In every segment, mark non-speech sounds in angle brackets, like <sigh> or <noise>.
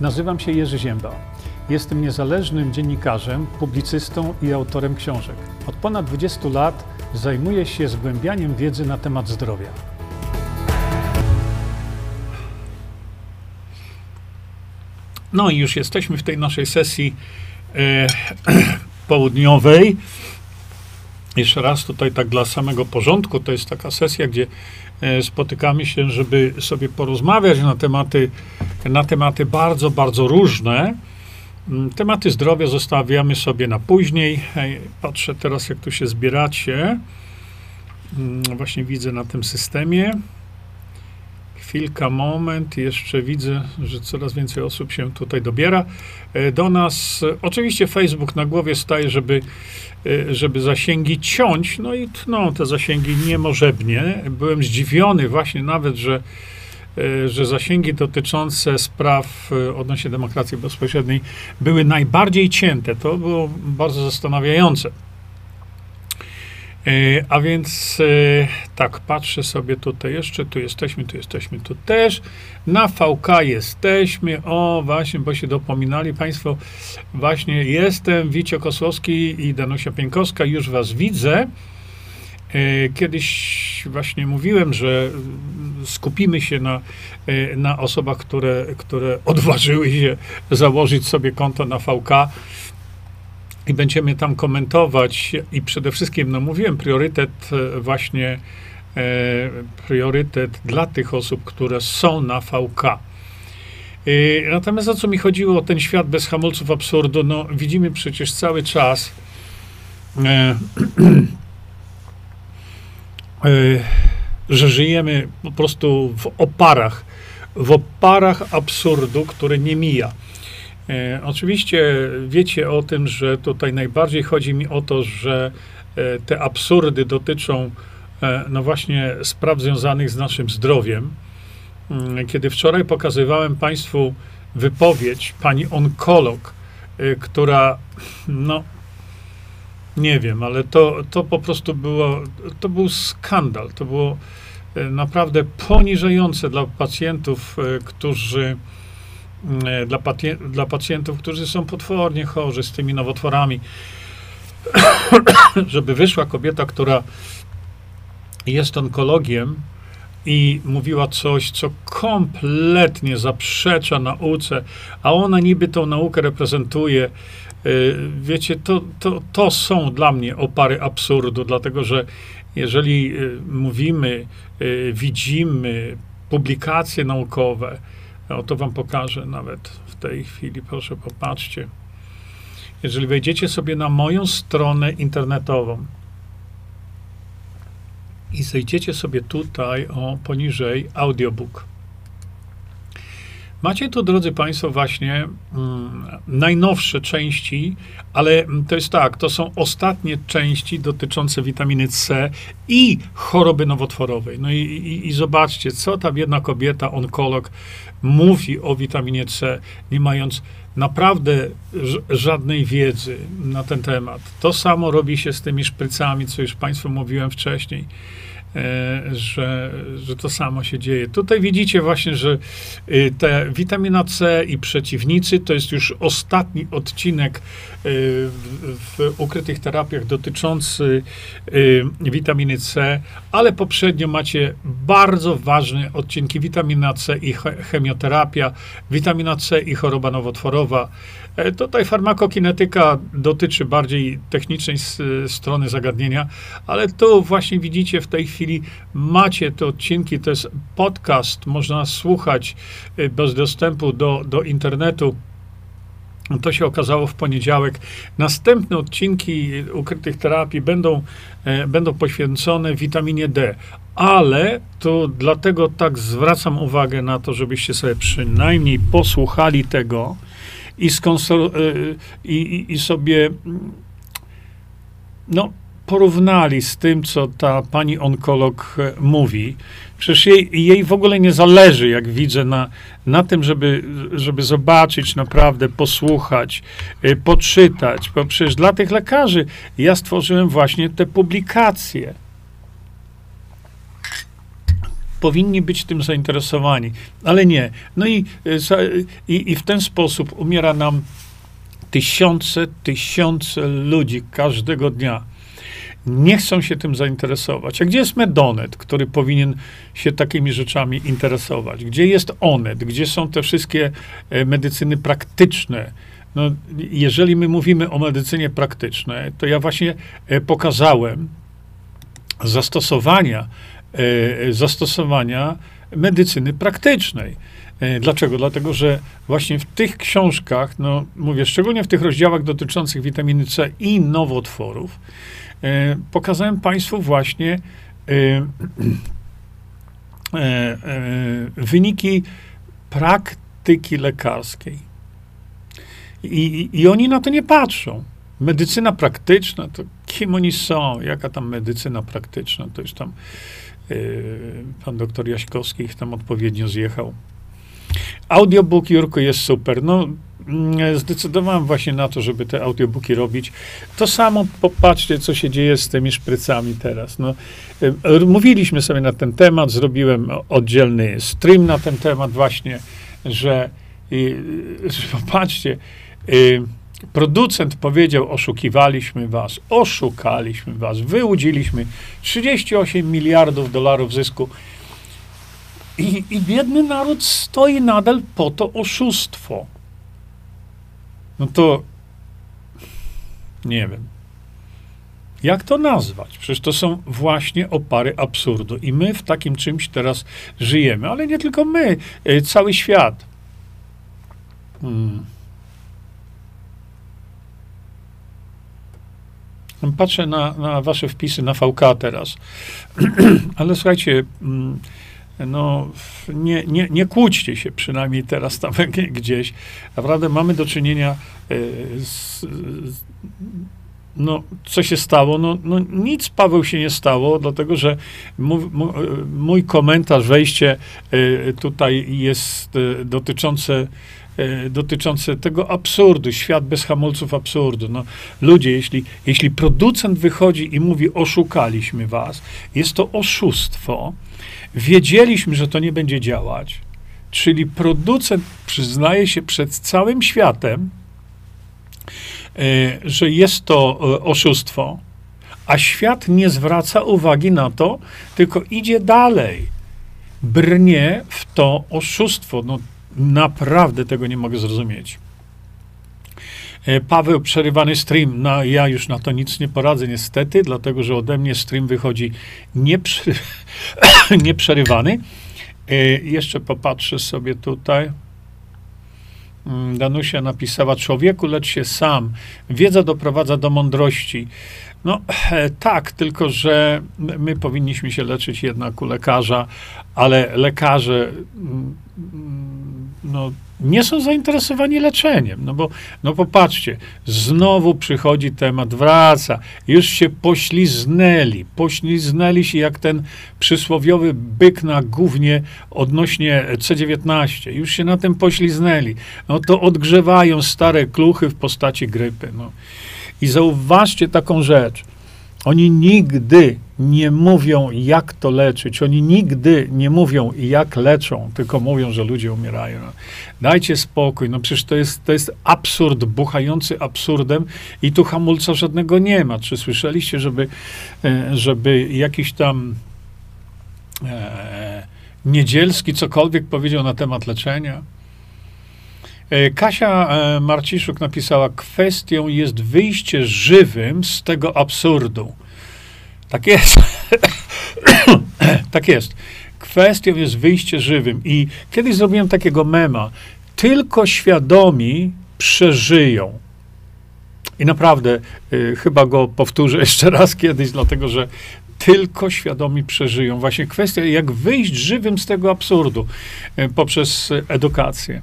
Nazywam się Jerzy Zięba. Jestem niezależnym dziennikarzem, publicystą i autorem książek. Od ponad 20 lat zajmuję się zgłębianiem wiedzy na temat zdrowia. No i już jesteśmy w tej naszej sesji e, <clears throat> południowej. Jeszcze raz tutaj tak dla samego porządku, to jest taka sesja, gdzie spotykamy się, żeby sobie porozmawiać na tematy, na tematy bardzo, bardzo różne. Mm, Tematy zdrowia zostawiamy sobie na później. Patrzę teraz, jak tu się zbieracie. Mm, Właśnie widzę na tym systemie. Chwilka, moment. Jeszcze widzę, że coraz więcej osób się tutaj dobiera e, do nas. E, Oczywiście Facebook na głowie staje, żeby, e, żeby zasięgi ciąć. No i tną te zasięgi niemożebnie. Byłem zdziwiony właśnie nawet, że, że zasięgi dotyczące spraw odnośnie demokracji bezpośredniej były najbardziej cięte. To było bardzo zastanawiające. E, A więc e, tak, patrzę sobie tutaj jeszcze, tu jesteśmy, tu jesteśmy, tu też. Na VK jesteśmy. O, właśnie, bo się dopominali Państwo. Właśnie jestem, Wicio Kosłowski i Danusia Pienkowska, już Was widzę. E, Kiedyś właśnie mówiłem, że skupimy się na, na osobach, które, które odważyły się założyć sobie konto na VK i będziemy tam komentować i przede wszystkim, no mówiłem, priorytet e, właśnie, e, priorytet dla tych osób, które są na VK. E, Natomiast o co mi chodziło, o ten świat bez hamulców absurdu, no widzimy przecież cały czas, e, <clears throat> e, że żyjemy po prostu w oparach, w oparach absurdu, który nie mija. E, Oczywiście wiecie o tym, że tutaj najbardziej chodzi mi o to, że e, te absurdy dotyczą e, no właśnie spraw związanych z naszym zdrowiem. Mm, Kiedy wczoraj pokazywałem Państwu wypowiedź pani onkolog, która no nie wiem, ale to, to po prostu było, to był skandal. To było naprawdę poniżające dla pacjentów, którzy dla, patie- dla pacjentów, którzy są potwornie chorzy z tymi nowotworami, <coughs> żeby wyszła kobieta, która jest onkologiem i mówiła coś, co kompletnie zaprzecza nauce, a ona niby tą naukę reprezentuje. Y, Wiecie, to, to, to są dla mnie opary absurdu, dlatego że jeżeli y, mówimy, widzimy publikacje naukowe, o to wam pokażę nawet w tej chwili, proszę popatrzcie. Jeżeli wejdziecie sobie na moją stronę internetową i zejdziecie sobie tutaj o poniżej audiobook. Macie tu, drodzy Państwo, właśnie mm, najnowsze części, ale mm, to jest tak, to są ostatnie części dotyczące witaminy C i choroby nowotworowej. No i, i, i zobaczcie, co ta biedna kobieta, onkolog, mówi o witaminie C, nie mając naprawdę żadnej wiedzy na ten temat. To samo robi się z tymi szprycami, co już Państwu mówiłem wcześniej że, że to samo się dzieje. Tutaj widzicie właśnie, że y, ta witamina C i przeciwnicy to jest już ostatni odcinek y, w, ukrytych terapiach dotyczący y, witaminy C, ale poprzednio macie bardzo ważne odcinki witamina C i che- chemioterapia, witamina C i choroba nowotworowa. E, Tutaj farmakokinetyka dotyczy bardziej technicznej s- strony zagadnienia, ale tu właśnie widzicie w tej chwili macie te odcinki, to jest podcast, można słuchać y, bez dostępu do, do internetu. To się okazało w poniedziałek. Następne odcinki ukrytych terapii będą, e, będą poświęcone witaminie D. Ale to dlatego tak zwracam uwagę na to, żebyście sobie przynajmniej posłuchali tego i, skonsol- e, i, i, i sobie mm, no, porównali z tym, co ta pani onkolog e, mówi. Przecież jej, jej w ogóle nie zależy, jak widzę, na, na tym, żeby, żeby zobaczyć naprawdę, posłuchać, y, poczytać. Bo przecież dla tych lekarzy ja stworzyłem właśnie te publikacje. Powinni być tym zainteresowani, ale nie. No i, i, i w ten sposób umiera nam tysiące, tysiące ludzi każdego dnia nie chcą się tym zainteresować. A gdzie jest Medonet, który powinien się takimi rzeczami interesować? Gdzie jest Onet? Gdzie są te wszystkie e, medycyny praktyczne? No, jeżeli my mówimy o medycynie praktycznej, to ja właśnie e, pokazałem zastosowania, e, zastosowania medycyny praktycznej. Dlaczego? Dlatego, że właśnie w tych książkach, no mówię, szczególnie w tych rozdziałach dotyczących witaminy C i nowotworów, E, pokazałem Państwu właśnie e, e, wyniki praktyki lekarskiej. I, I oni na to nie patrzą. Medycyna praktyczna, to kim oni są? Jaka tam medycyna praktyczna? To już tam pan doktor Jaśkowski ich tam odpowiednio zjechał. Audiobook, Jurko, jest super. No, mm, zdecydowałem właśnie na to, żeby te audiobooki robić. To samo popatrzcie, co się dzieje z tymi szprycami teraz. No, y, mówiliśmy sobie na ten temat, zrobiłem oddzielny stream na ten temat właśnie, że, <laughs> że popatrzcie, y, producent powiedział, oszukiwaliśmy was, oszukaliśmy was, wyłudziliśmy 38 miliardów dolarów zysku. I, I biedny naród stoi nadal po to oszustwo. No to nie wiem. Jak to nazwać? Przecież to są właśnie opary absurdu. I my w takim czymś teraz żyjemy, ale nie tylko my, e, cały świat. Hmm. Patrzę na, na wasze wpisy na VK teraz. <clears throat> ale słuchajcie, hmm, no, nie, nie, nie kłóćcie się przynajmniej teraz tam <laughs> gdzieś. Naprawdę mamy do czynienia e, z, no, co się stało? No, no, nic, Paweł, się nie stało, dlatego że mój, mój komentarz, wejście e, tutaj jest e, dotyczące dotyczące tego absurdu, świat bez hamulców absurdu. No, ludzie, jeśli, jeśli producent wychodzi i mówi, oszukaliśmy was, jest to oszustwo, Wiedzieliśmy, że to nie będzie działać, czyli producent przyznaje się przed całym światem, e, że jest to e, oszustwo, a świat nie zwraca uwagi na to, tylko idzie dalej. Brnie w to oszustwo. No, naprawdę tego nie mogę zrozumieć. E, Paweł, przerywany stream. No, ja już na to nic nie poradzę, niestety, dlatego że ode mnie stream wychodzi nieprzy... <coughs> nieprzerywany. E, jeszcze popatrzę sobie tutaj. Mm, Danusia napisała: Człowieku, lecz się sam. Wiedza doprowadza do mądrości. No e, tak, tylko że my powinniśmy się leczyć jednak u lekarza, ale lekarze mm, no, nie są zainteresowani leczeniem. No bo, no popatrzcie, znowu przychodzi temat, wraca, już się pośliznęli, pośliznęli się jak ten przysłowiowy byk na głównie odnośnie C19, już się na tym pośliznęli. No to odgrzewają stare kluchy w postaci grypy. No. I zauważcie taką rzecz. Oni nigdy nie mówią, jak to leczyć. Oni nigdy nie mówią, jak leczą, tylko mówią, że ludzie umierają. Dajcie spokój. No przecież to jest, to jest absurd, buchający absurdem i tu hamulca żadnego nie ma. Czy słyszeliście, żeby, e, żeby jakiś tam e, Niedzielski cokolwiek powiedział na temat leczenia? E, Kasia e, Marciszuk napisała, kwestią jest wyjście żywym z tego absurdu. Tak jest. <coughs> tak jest. Kwestią jest wyjście żywym. I kiedyś zrobiłem takiego mema. Tylko świadomi przeżyją. I naprawdę y, chyba go powtórzę <laughs> jeszcze raz kiedyś, dlatego że tylko świadomi przeżyją. Właśnie kwestia, jak wyjść żywym z tego absurdu y, poprzez edukację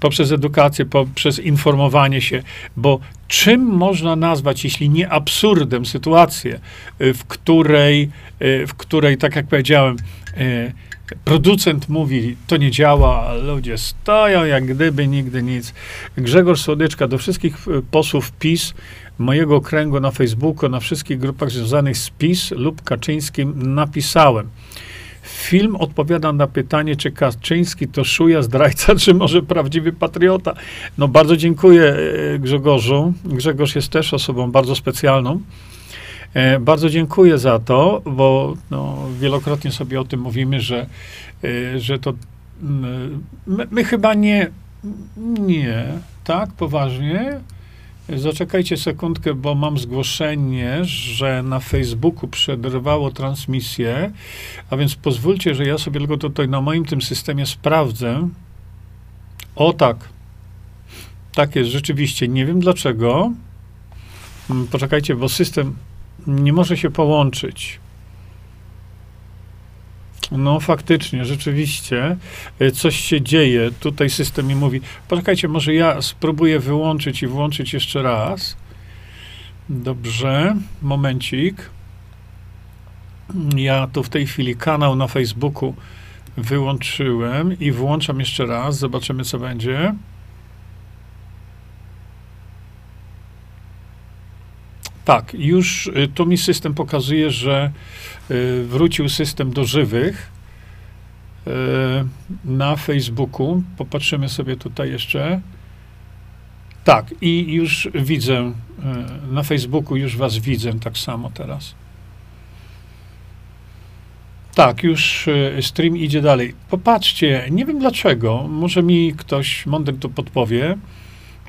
poprzez edukację, poprzez informowanie się, bo czym można nazwać, jeśli nie absurdem, sytuację, y, w której, y, w której tak jak powiedziałem, y, producent mówi, to nie działa, a ludzie stoją jak gdyby nigdy nic. Grzegorz Słodyczka, do wszystkich posłów PiS, mojego kręgu na Facebooku, na wszystkich grupach związanych z PiS lub Kaczyńskim napisałem. Film odpowiada na pytanie, czy Kaczyński to szuja, zdrajca, czy może prawdziwy patriota. No bardzo dziękuję e, Grzegorzu. Grzegorz jest też osobą bardzo specjalną. E, bardzo dziękuję za to, bo no, wielokrotnie sobie o tym mówimy, że, e, że to mm, my, my chyba nie, nie, tak, poważnie. Zaczekajcie sekundkę, bo mam zgłoszenie, że na Facebooku przerwało transmisję, a więc pozwólcie, że ja sobie tylko tutaj na moim tym systemie sprawdzę. O tak. Tak jest, rzeczywiście. Nie wiem dlaczego. Mm, poczekajcie, bo system nie może się połączyć. No faktycznie, rzeczywiście e, coś się dzieje. Tutaj system mi mówi, poczekajcie, może ja spróbuję wyłączyć i włączyć jeszcze raz. Dobrze, momencik. Ja tu w tej chwili kanał na Facebooku wyłączyłem i włączam jeszcze raz. Zobaczymy, co będzie. Tak, już y, tu mi system pokazuje, że y, wrócił system do żywych y, na Facebooku. Popatrzymy sobie tutaj jeszcze. Tak, i już widzę, na Facebooku już was widzę tak samo teraz. Tak, już stream idzie dalej. Popatrzcie, nie wiem dlaczego, może mi ktoś mądry to podpowie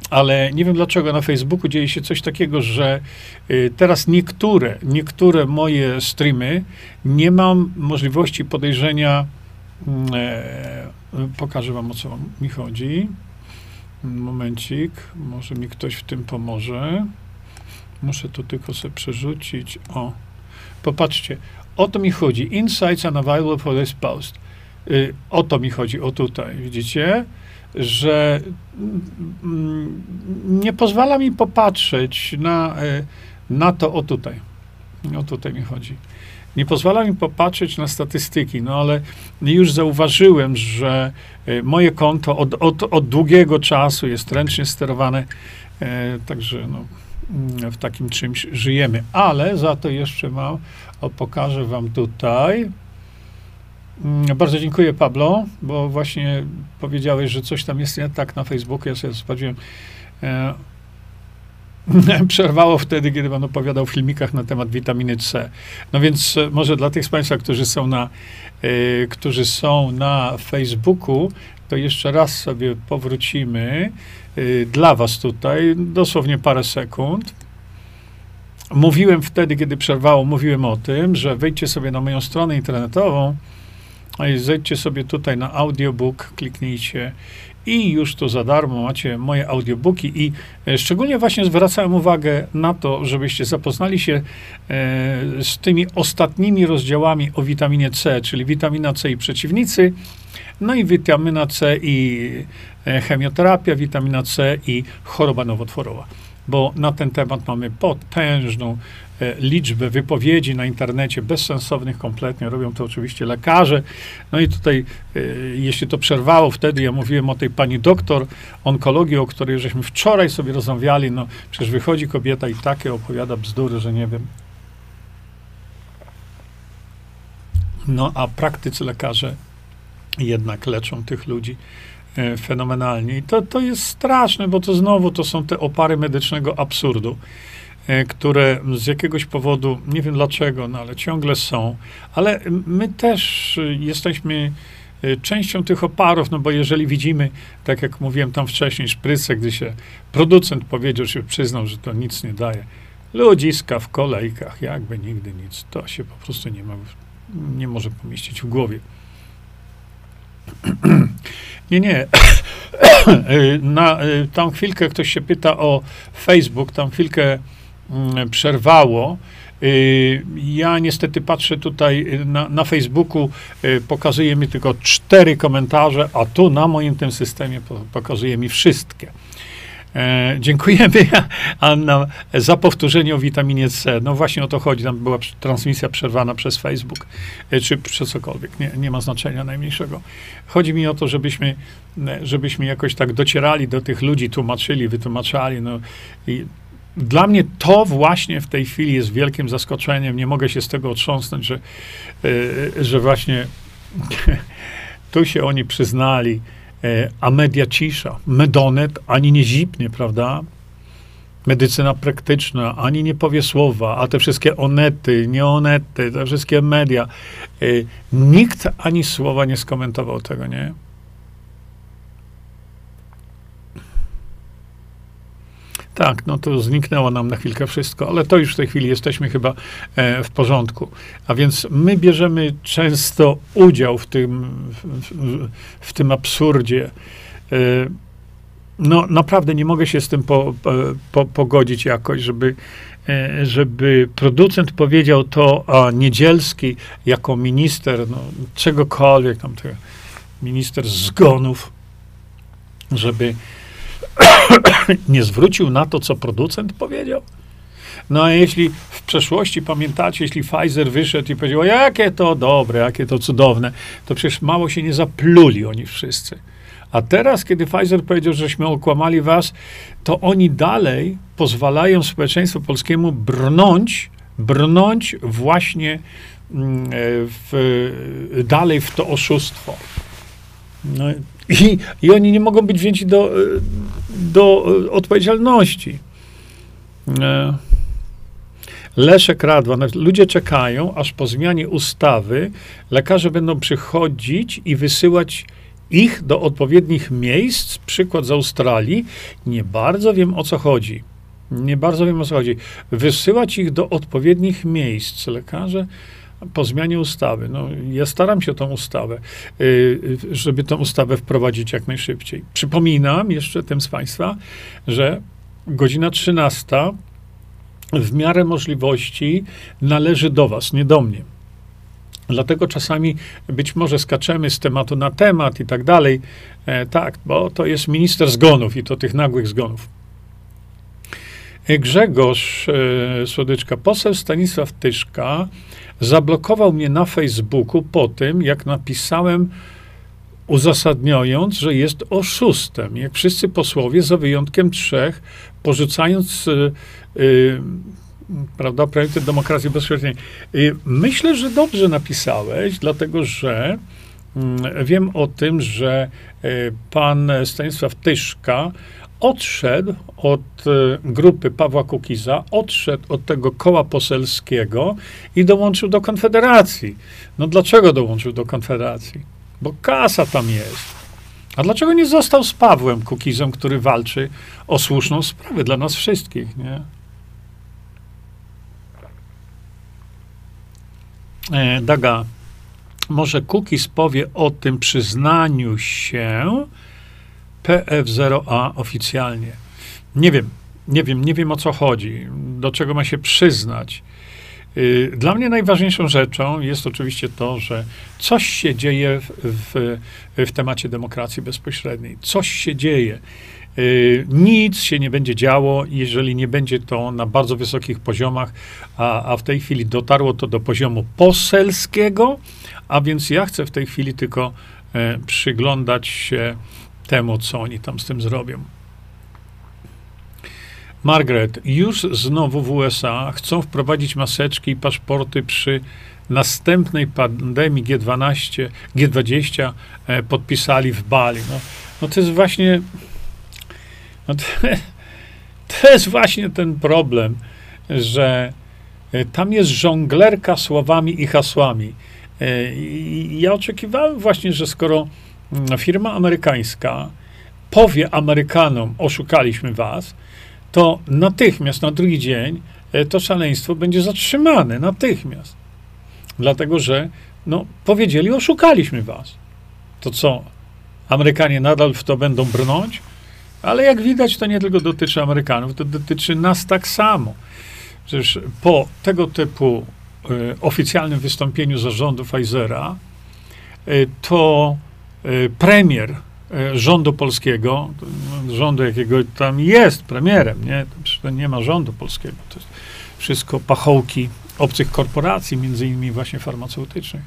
ale nie wiem dlaczego na Facebooku dzieje się coś takiego, że y, teraz niektóre, niektóre moje streamy nie mam możliwości podejrzenia. Mm, e, pokażę wam o co mi chodzi. Momencik, może mi ktoś w tym pomoże. Muszę to tylko sobie przerzucić. O, popatrzcie, o to mi chodzi. Insights unavailable for this post. Y, o to mi chodzi, o tutaj, widzicie? Że mm, nie pozwala mi popatrzeć na, e, na to, o tutaj. O tutaj mi chodzi. Nie pozwala mi popatrzeć na statystyki, no ale już zauważyłem, że e, moje konto od, od, od długiego czasu jest ręcznie sterowane, e, także no, w takim czymś żyjemy. Ale za to jeszcze mam, o, pokażę wam tutaj. Mm, bardzo dziękuję, Pablo, bo właśnie powiedziałeś, że coś tam jest nie tak na Facebooku. Ja sobie sprawdziłem. E, <laughs> przerwało wtedy, kiedy pan opowiadał w filmikach na temat witaminy C. No więc e, może dla tych z Państwa, którzy są na, e, którzy są na Facebooku, to jeszcze raz sobie powrócimy dla Was tutaj, dosłownie parę sekund. Mówiłem wtedy, kiedy przerwało, mówiłem o tym, że wejdźcie sobie na moją stronę internetową, no i zejdźcie sobie tutaj na audiobook, kliknijcie i już tu za darmo macie moje audiobooki. I e, szczególnie właśnie zwracałem uwagę na to, żebyście zapoznali się e, z tymi ostatnimi rozdziałami o witaminie C, czyli witamina C i przeciwnicy, no i witamina C i e, chemioterapia, witamina C i choroba nowotworowa. Bo na ten temat mamy potężną liczbę wypowiedzi na internecie, bezsensownych kompletnie. Robią to oczywiście lekarze. No i tutaj, e, jeśli to przerwało wtedy, ja mówiłem o tej pani doktor onkologii, o której żeśmy wczoraj sobie rozmawiali, no przecież wychodzi kobieta i takie opowiada bzdury, że nie wiem. No a praktycy lekarze jednak leczą tych ludzi e, fenomenalnie. I to, to jest straszne, bo to znowu to są te opary medycznego absurdu. E, które z jakiegoś powodu, nie wiem dlaczego, no ale ciągle są, ale my też jesteśmy e, częścią tych oparów, no bo jeżeli widzimy, tak jak mówiłem tam wcześniej, szprycę, gdy się producent powiedział, się przyznał, że to nic nie daje, ludziska w kolejkach, jakby nigdy nic, to się po prostu nie, ma, nie może pomieścić w głowie. <clears throat> Nie, nie. <clears throat> Na e, tam chwilkę ktoś się pyta o Facebook, tam chwilkę przerwało. Y, ja niestety patrzę tutaj na, na Facebooku, y, pokazuje mi tylko cztery komentarze, a tu na moim tym systemie pokazuje mi wszystkie. E, dziękujemy, <laughs> Anna, za powtórzenie o witaminie C. No właśnie o to chodzi. Tam była transmisja przerwana przez Facebook, czy przez cokolwiek. Nie, nie ma znaczenia najmniejszego. Chodzi mi o to, żebyśmy, żebyśmy jakoś tak docierali do tych ludzi, tłumaczyli, wytłumaczali. No, i dla mnie to właśnie w tej chwili jest wielkim zaskoczeniem. Nie mogę się z tego otrząsnąć, że, e, że właśnie <laughs> tu się oni przyznali, e, a media cisza. Medonet ani nie zipnie, prawda? Medycyna praktyczna ani nie powie słowa, a te wszystkie onety, nie onety, te wszystkie media. E, nikt ani słowa nie skomentował tego, nie? Tak, no to zniknęło nam na chwilkę wszystko, ale to już w tej chwili jesteśmy chyba e, w porządku. A więc my bierzemy często udział w tym, w, w tym absurdzie. E, no naprawdę nie mogę się z tym po, po, pogodzić jakoś, żeby, e, żeby producent powiedział to, a Niedzielski jako minister, no, czegokolwiek tam, minister zgonów, żeby <coughs> nie zwrócił na to, co producent powiedział? No a jeśli w przeszłości, pamiętacie, jeśli Pfizer wyszedł i powiedział, jakie to dobre, jakie to cudowne, to przecież mało się nie zapluli oni wszyscy. A teraz, kiedy Pfizer powiedział, żeśmy okłamali was, to oni dalej pozwalają społeczeństwu polskiemu brnąć, brnąć właśnie mm, w, dalej w to oszustwo. No, i, I oni nie mogą być wzięci do, do odpowiedzialności. E, Leszek Radwa. No, ludzie czekają, aż po zmianie ustawy lekarze będą przychodzić i wysyłać ich do odpowiednich miejsc. Przykład z Australii. Nie bardzo wiem o co chodzi. Nie bardzo wiem o co chodzi. Wysyłać ich do odpowiednich miejsc. Lekarze po zmianie ustawy. No, ja staram się tą ustawę, y, żeby tą ustawę wprowadzić jak najszybciej. Przypominam jeszcze tym z Państwa, że godzina 13 w miarę możliwości należy do Was, nie do mnie. Dlatego czasami być może skaczemy z tematu na temat i tak dalej. E, tak, bo to jest minister zgonów i to tych nagłych zgonów. Grzegorz e, Słodyczka, poseł Stanisław Tyszka zablokował mnie na Facebooku po tym, jak napisałem, uzasadniając, że jest oszustem. Jak wszyscy posłowie, za wyjątkiem trzech, porzucając y, y, prawda, priorytet demokracji bezpośredniej. Y, myślę, że dobrze napisałeś, dlatego że y, wiem o tym, że pan Stanisław Tyszka odszedł od e, grupy Pawła Kukiza, odszedł od tego koła poselskiego i dołączył do Konfederacji. No dlaczego dołączył do Konfederacji? Bo kasa tam jest. A dlaczego nie został z Pawłem Kukizem, który walczy o słuszną sprawę dla nas wszystkich, nie? E, Daga, może Kukiz powie o tym przyznaniu się, PF0A oficjalnie. Nie wiem, nie wiem, nie wiem o co chodzi, do czego ma się przyznać. Y, dla mnie najważniejszą rzeczą jest oczywiście to, że coś się dzieje w, w, w temacie demokracji bezpośredniej. Coś się dzieje. Y, nic się nie będzie działo, jeżeli nie będzie to na bardzo wysokich poziomach, a, a w tej chwili dotarło to do poziomu poselskiego, a więc ja chcę w tej chwili tylko e, przyglądać się temu, co oni tam z tym zrobią. Margaret, już znowu w USA chcą wprowadzić maseczki i paszporty przy następnej pandemii G12, G20 e, podpisali w Bali. No, no to jest właśnie no to, <laughs> to jest właśnie ten problem, że e, tam jest żonglerka słowami i hasłami. E, I ja oczekiwałem właśnie, że skoro firma amerykańska powie Amerykanom, oszukaliśmy was, to natychmiast, na drugi dzień, e, to szaleństwo będzie zatrzymane, natychmiast. Dlatego, że no, powiedzieli, oszukaliśmy was. To co? Amerykanie nadal w to będą brnąć? Ale jak widać, to nie tylko dotyczy Amerykanów, to dotyczy nas tak samo. Przecież po tego typu y, oficjalnym wystąpieniu zarządu Pfizera, y, to premier y, rządu polskiego, rządu jakiego tam jest premierem, nie? To nie ma rządu polskiego. To jest wszystko pachołki obcych korporacji, między innymi właśnie farmaceutycznych.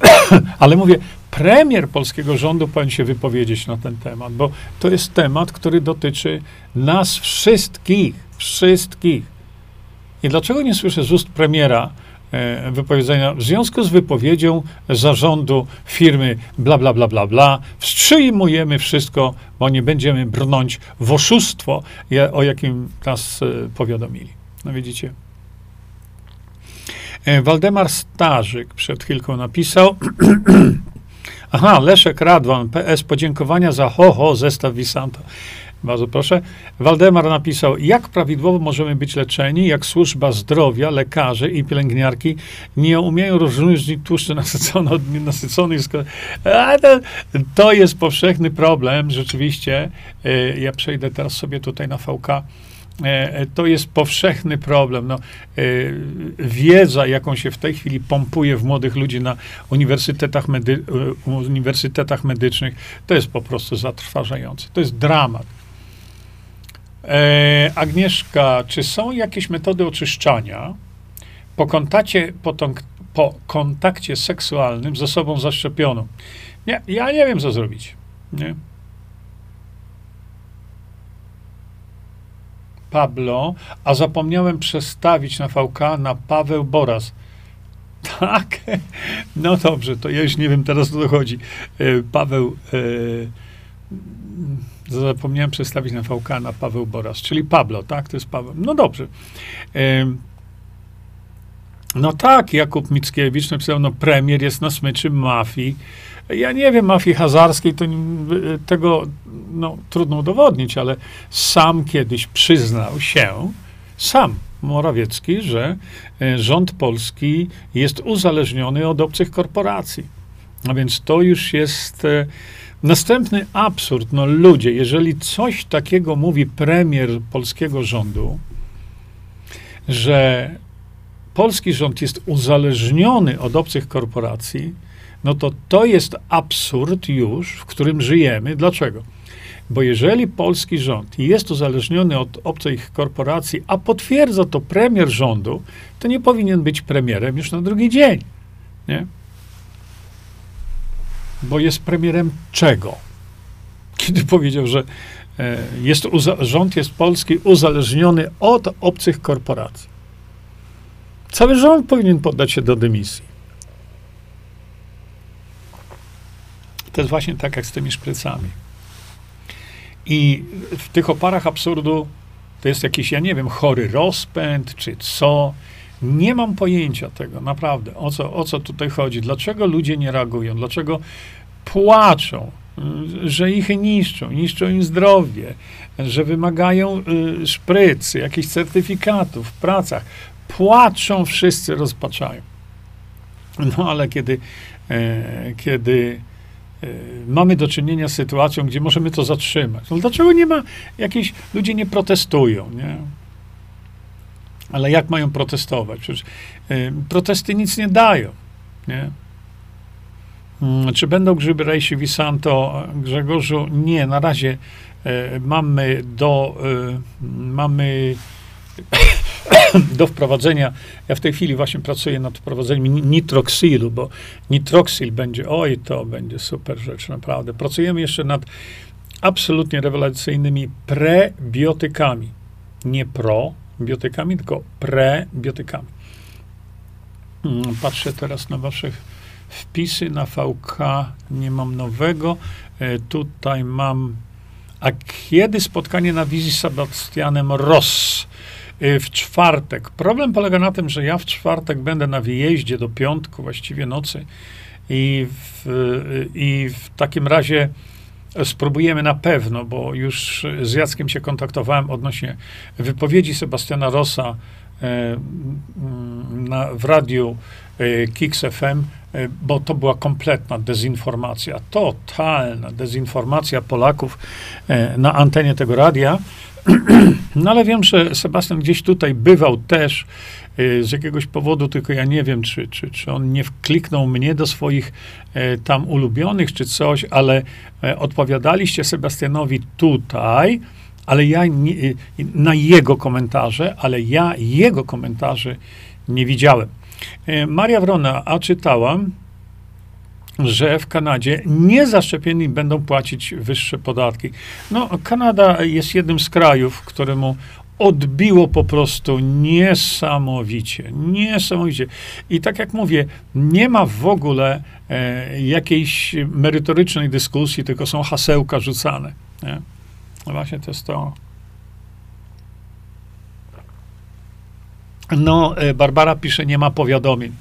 <coughs> Ale mówię, premier polskiego rządu powinien się wypowiedzieć na ten temat, bo to jest temat, który dotyczy nas wszystkich, wszystkich. I dlaczego nie słyszę z ust premiera, e, wypowiedzenia. W związku z wypowiedzią zarządu firmy bla, bla, bla, bla, bla, wstrzymujemy wszystko, bo nie będziemy brnąć w oszustwo, o jakim nas e, powiadomili. No widzicie? E, Waldemar Starzyk przed chwilką napisał. <clears throat> Aha, Leszek Radwan, PS, podziękowania za ho-ho, zestaw Visanta. Bardzo proszę. Waldemar napisał, jak prawidłowo możemy być leczeni, jak służba zdrowia, lekarze i pielęgniarki nie umieją rozróżnić tłuszczy nasycone od nienasyconych. To, to jest powszechny problem, rzeczywiście. E, ja przejdę teraz sobie tutaj na VK. E, e, to jest powszechny problem. No, wiedza, jaką się w tej chwili pompuje w młodych ludzi na uniwersytetach, medy, uniwersytetach medycznych, to jest po prostu zatrważające. To jest dramat. E, Agnieszka, czy są jakieś metody oczyszczania po kontakcie, po, po kontakcie seksualnym z osobą zaszczepioną? Nie, ja nie wiem, co zrobić. Nie? Pablo, a zapomniałem przestawić na VK na Paweł Boras. <laughs> Tak? No dobrze, to ja już nie wiem teraz, o co chodzi. E, Paweł. E, zapomniałem przedstawić na VK na Paweł Boras, czyli Pablo, tak? To jest Paweł. No dobrze. No tak, Jakub Mickiewicz napisał, no premier jest na smyczy mafii. Ja nie wiem, mafii hazarskiej, to tego no, trudno udowodnić, ale sam kiedyś przyznał się, sam Morawiecki, że e, rząd polski jest uzależniony od obcych korporacji. A więc to już jest e, Następny absurd, no ludzie, jeżeli coś takiego mówi premier polskiego rządu, że polski rząd jest uzależniony od obcych korporacji, no to to jest absurd już, w którym żyjemy. Dlaczego? Bo jeżeli polski rząd jest uzależniony od obcych korporacji, a potwierdza to premier rządu, to nie powinien być premierem już na drugi dzień. Nie? Bo jest premierem czego? Kiedy powiedział, że e, jest, rząd jest polski uzależniony od obcych korporacji. Cały rząd powinien poddać się do dymisji. To jest właśnie tak jak z tymi szprycami. I w tych oparach absurdu to jest jakiś, ja nie wiem, chory rozpęd, czy co. Nie mam pojęcia tego, naprawdę, o co, o co tutaj chodzi. Dlaczego ludzie nie reagują? Dlaczego płaczą, że ich niszczą, niszczą im zdrowie, że wymagają y, szprycy, jakichś certyfikatów w pracach. Płaczą wszyscy, rozpaczają. No ale kiedy, e, kiedy e, mamy do czynienia z sytuacją, gdzie możemy to zatrzymać, no dlaczego nie ma, jakieś ludzie nie protestują, nie? Ale jak mają protestować? Przecież y, protesty nic nie dają. Nie? Mm, czy będą grzyby Rejsi Visanto, Grzegorzu? Nie, na razie y, mamy do, y, mamy <coughs> do wprowadzenia, ja w tej chwili właśnie pracuję nad wprowadzeniem nitroxilu, bo nitroxil będzie, oj, to będzie super rzecz, naprawdę. Pracujemy jeszcze nad absolutnie rewelacyjnymi prebiotykami. Nie pro, biotykami, tylko prebiotykami. Mm, patrzę teraz na wasze wpisy na VK. Nie mam nowego. E, tutaj mam. A kiedy spotkanie na wizji z Sebastianem Ross? E, w czwartek. Problem polega na tym, że ja w czwartek będę na wyjeździe do piątku, właściwie nocy. I w, i w takim razie spróbujemy na pewno, bo już z Jackiem się kontaktowałem odnośnie wypowiedzi Sebastiana Rossa e, na, w radiu e, Kix FM, e, bo to była kompletna dezinformacja, totalna dezinformacja Polaków na antenie tego radia. <clears throat> No ale wiem, że Sebastian gdzieś tutaj bywał też z jakiegoś powodu, tylko ja nie wiem, czy, czy, czy on nie wkliknął mnie do swoich e, tam ulubionych, czy coś, ale e, odpowiadaliście Sebastianowi tutaj, ale ja nie, y, na jego komentarze, ale ja jego komentarzy nie widziałem. E, Maria Wrona, a czytałam, że w Kanadzie niezaszczepieni będą płacić wyższe podatki. No, Kanada jest jednym z krajów, któremu odbiło po prostu niesamowicie, niesamowicie. I tak jak mówię, nie ma w ogóle e, jakiejś merytorycznej dyskusji, tylko są hasełka rzucane. Nie? No właśnie to jest to. No, e, Barbara pisze, nie ma powiadomień.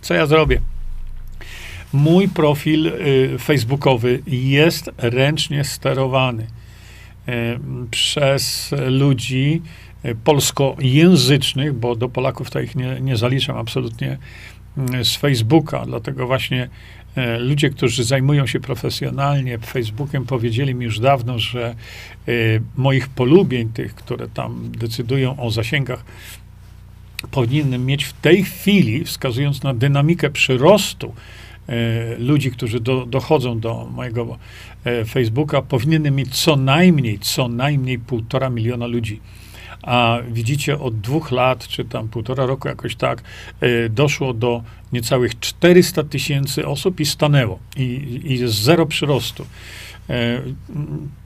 Co ja zrobię? Mój profil y, facebookowy jest ręcznie sterowany przez ludzi y, polskojęzycznych, bo do Polaków to ich nie, nie zaliczam absolutnie z Facebooka, dlatego właśnie ludzie, którzy zajmują się profesjonalnie Facebookiem, powiedzieli mi już dawno, że moich polubień, tych, które tam decydują o zasięgach, powinienem mieć w tej chwili, wskazując na dynamikę przyrostu ludzi, którzy do, dochodzą do mojego e, Facebooka, powinienem mieć co najmniej, co najmniej półtora miliona ludzi. A widzicie, od dwóch lat, czy tam półtora roku jakoś tak, e, doszło do niecałych 400 tysięcy osób i stanęło. I, i jest zero przyrostu. E,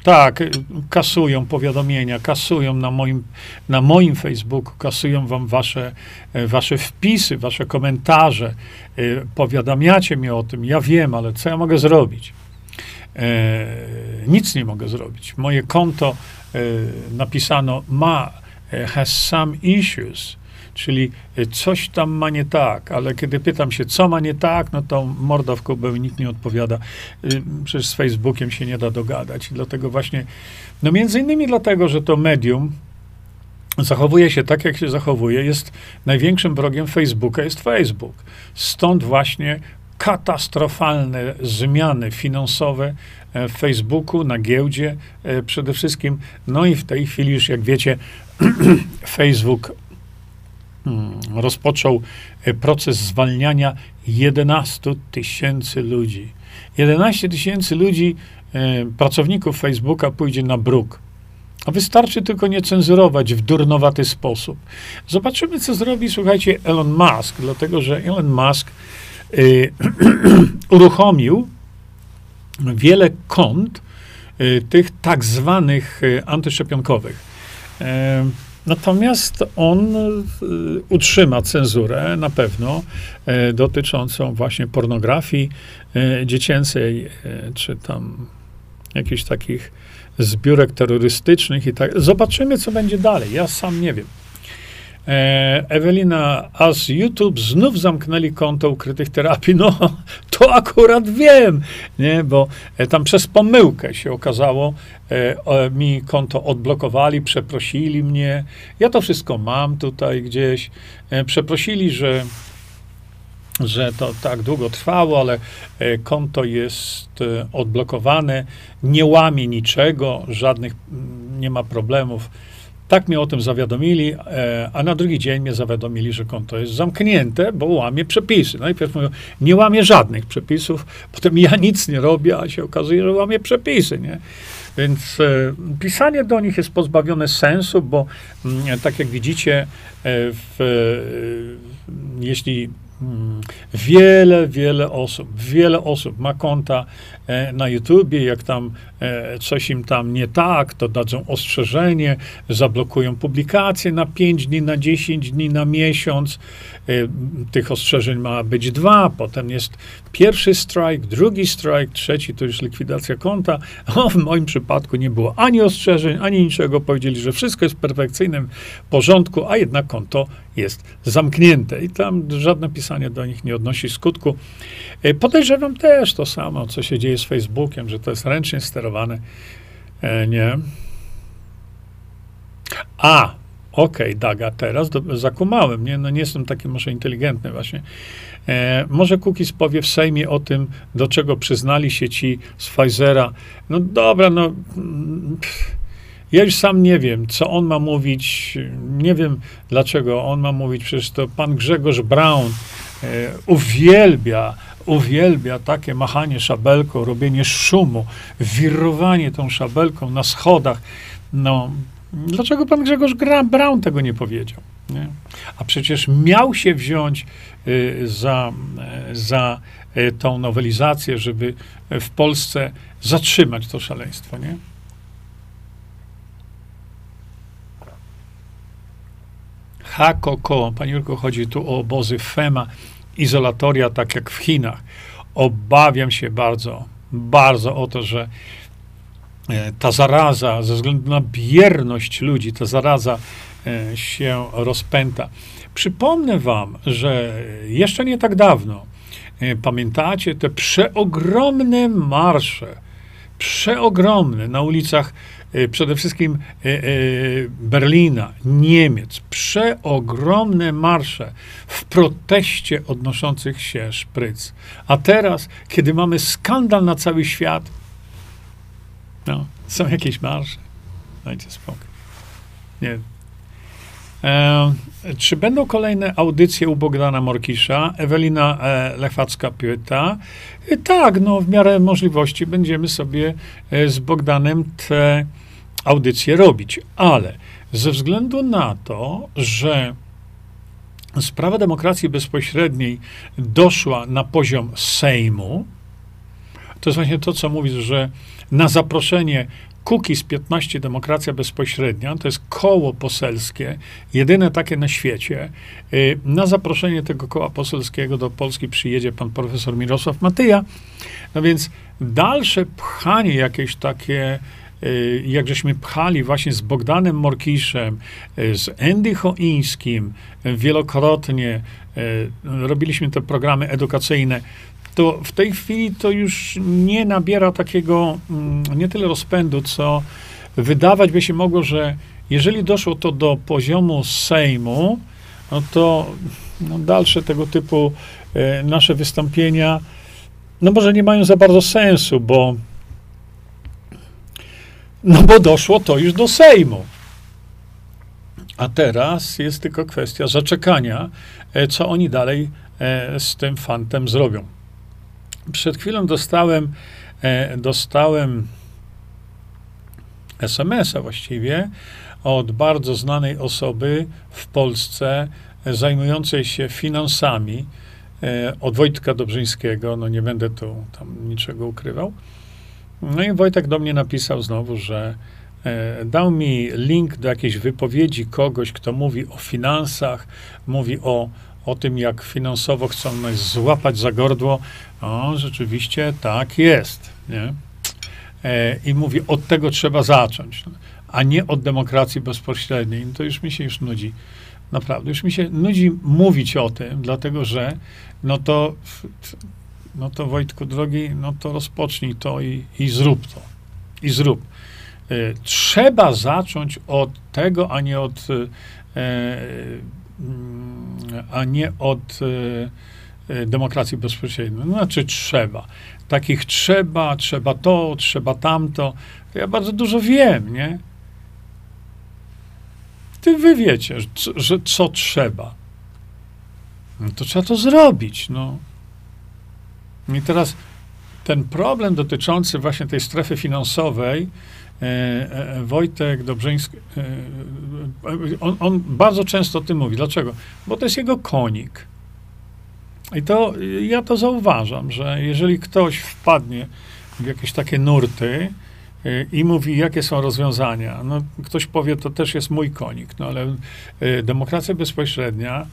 tak, kasują powiadomienia, kasują na moim, na moim Facebooku, kasują wam wasze, e, wasze wpisy, wasze komentarze, e, powiadamiacie mnie o tym, ja wiem, ale co ja mogę zrobić? nic nie mogę zrobić. Moje konto napisano ma, has some issues czyli y, coś tam ma nie tak, ale kiedy pytam się, co ma nie tak, no to morda w kubeł nikt nie odpowiada. Y, przecież z Facebookiem się nie da dogadać. Dlatego właśnie, no między innymi dlatego, że to medium zachowuje się tak, jak się zachowuje, jest największym wrogiem Facebooka, jest Facebook. Stąd właśnie katastrofalne zmiany finansowe e, w Facebooku, na giełdzie e, przede wszystkim. No i w tej chwili już, jak wiecie, <clears throat> Facebook rozpoczął e, proces zwalniania 11 tysięcy ludzi. 11 tysięcy ludzi, e, pracowników Facebooka pójdzie na bruk. A wystarczy tylko nie cenzurować w durnowaty sposób. Zobaczymy, co zrobi, słuchajcie, Elon Musk, dlatego że Elon Musk y, <clears throat> uruchomił wiele kont y, tych tak zwanych y, antyszczepionkowych. Y, Natomiast on e, utrzyma cenzurę na pewno e, dotyczącą właśnie pornografii e, dziecięcej, czy tam jakichś takich zbiórek terrorystycznych i tak. Zobaczymy, co będzie dalej. Ja sam nie wiem. E, Ewelina, a z YouTube znów zamknęli konto ukrytych terapii. No, <laughs> to akurat wiem, nie, bo e, tam przez pomyłkę się okazało, e, mi konto odblokowali, przeprosili mnie. Ja to wszystko mam tutaj gdzieś. Przeprosili, że że to tak długo trwało, ale konto jest odblokowane, nie łamie niczego, żadnych nie ma problemów tak mnie o tym zawiadomili, e, a na drugi dzień mnie zawiadomili, że konto jest zamknięte, bo łamie przepisy. Najpierw mówią, nie łamie żadnych przepisów, potem ja nic nie robię, a się okazuje, że łamie przepisy, nie? Więc e, pisanie do nich jest pozbawione sensu, bo m, mm, tak jak widzicie, e, w, e, jeśli Hmm. Wiele, wiele osób, wiele osób ma konta e, na YouTubie, jak tam e, coś im tam nie tak, to dadzą ostrzeżenie, zablokują publikacje na 5 dni, na 10 dni, na miesiąc. E, tych ostrzeżeń ma być dwa, potem jest pierwszy strike, drugi strike, trzeci to już likwidacja konta. <laughs> O, w moim przypadku nie było ani ostrzeżeń, ani niczego. Powiedzieli, że wszystko jest w perfekcyjnym porządku, a jednak konto jest zamknięte i tam żadne pisanie do nich nie odnosi skutku. E, podejrzewam też to samo, co się dzieje z Facebookiem, że to jest ręcznie sterowane. E, nie. A, okej, okay, Daga, teraz do, zakumałem, nie? No nie jestem taki może inteligentny właśnie. E, może Cookies powie w Sejmie o tym, do czego przyznali się ci z Pfizera. No dobra, no... Pff ja już sam nie wiem, co on ma mówić. Nie wiem, dlaczego on ma mówić. Przecież to pan Grzegorz Braun e, uwielbia, uwielbia takie machanie szabelką, robienie szumu, wirowanie tą szabelką na schodach. No, dlaczego pan Grzegorz Braun tego nie powiedział? Nie? A przecież miał się wziąć y, za, y, za tą nowelizację, żeby w Polsce zatrzymać to szaleństwo, nie? HKOKO. Pani Jurko, chodzi tu o obozy FEMA, izolatoria, tak jak w Chinach. Obawiam się bardzo, bardzo o to, że e, ta zaraza, ze względu na bierność ludzi, ta zaraza e, się rozpęta. Przypomnę wam, że jeszcze nie tak dawno, e, pamiętacie te przeogromne marsze, przeogromne na ulicach przede wszystkim e, Berlina, Niemiec, przeogromne marsze w proteście odnoszących się szpryc. A teraz, kiedy mamy skandal na cały świat, no, są jakieś marsze. Dajcie spokój. Nie E, czy będą kolejne audycje u Bogdana Morkisza? Ewelina e, Lechwacka pyta. E, tak, no w miarę możliwości będziemy sobie e, z Bogdanem te audycje robić, ale ze względu na to, że sprawa demokracji bezpośredniej doszła na poziom Sejmu, to jest właśnie to, co mówisz, że na zaproszenie Kukiz 15 Demokracja Bezpośrednia, to jest koło poselskie, jedyne takie na świecie. Y, na zaproszenie tego koła poselskiego do Polski przyjedzie pan profesor Mirosław Matyja. No więc dalsze pchanie jakieś takie y, jak żeśmy pchali właśnie z Bogdanem Morkiszem, y, z Andy Choińskim, wielokrotnie robiliśmy te programy edukacyjne to w tej chwili to już nie nabiera takiego, mm, nie tyle rozpędu, co wydawać by się mogło, że jeżeli doszło to do poziomu Sejmu, no to no dalsze tego typu e, nasze wystąpienia, no może nie mają za bardzo sensu, bo no bo doszło to już do Sejmu. A teraz jest tylko kwestia zaczekania, e, co oni dalej e, z tym fantem zrobią. Przed chwilą dostałem, e, dostałem SMS-a właściwie od bardzo znanej osoby w Polsce e, zajmującej się finansami, e, od Wojtka Dobrzyńskiego, no nie będę tu tam niczego ukrywał. No i Wojtek do mnie napisał znowu, że dał mi link do jakiejś wypowiedzi kogoś, kto mówi o finansach, mówi o o tym, jak finansowo chcą nas złapać za gardło. O, rzeczywiście tak jest. Nie? E, I mówi, od tego trzeba zacząć, a nie od demokracji bezpośredniej. No to już mi się już nudzi. Naprawdę, już mi się nudzi mówić o tym, dlatego że no to, no to Wojtku drogi, no to rozpocznij to i, i zrób to. I zrób. E, trzeba zacząć od tego, a nie od e, Mm, a nie od e, e, demokracji bezpośredniej. No, znaczy trzeba. Takich trzeba, trzeba to, trzeba tamto. To ja bardzo dużo wiem, nie? Ty wy wiecie, że, że co trzeba. No to trzeba to zrobić, no. I teraz ten problem dotyczący właśnie tej strefy finansowej, E, e, Wojtek Dobrzyński, e, on, on, bardzo często o tym mówi. Dlaczego? Bo to jest jego konik. I to ja to zauważam, że jeżeli ktoś wpadnie w jakieś takie nurty i mówi, jakie są rozwiązania, no ktoś powie, to też jest mój konik, no ale demokracja bezpośrednia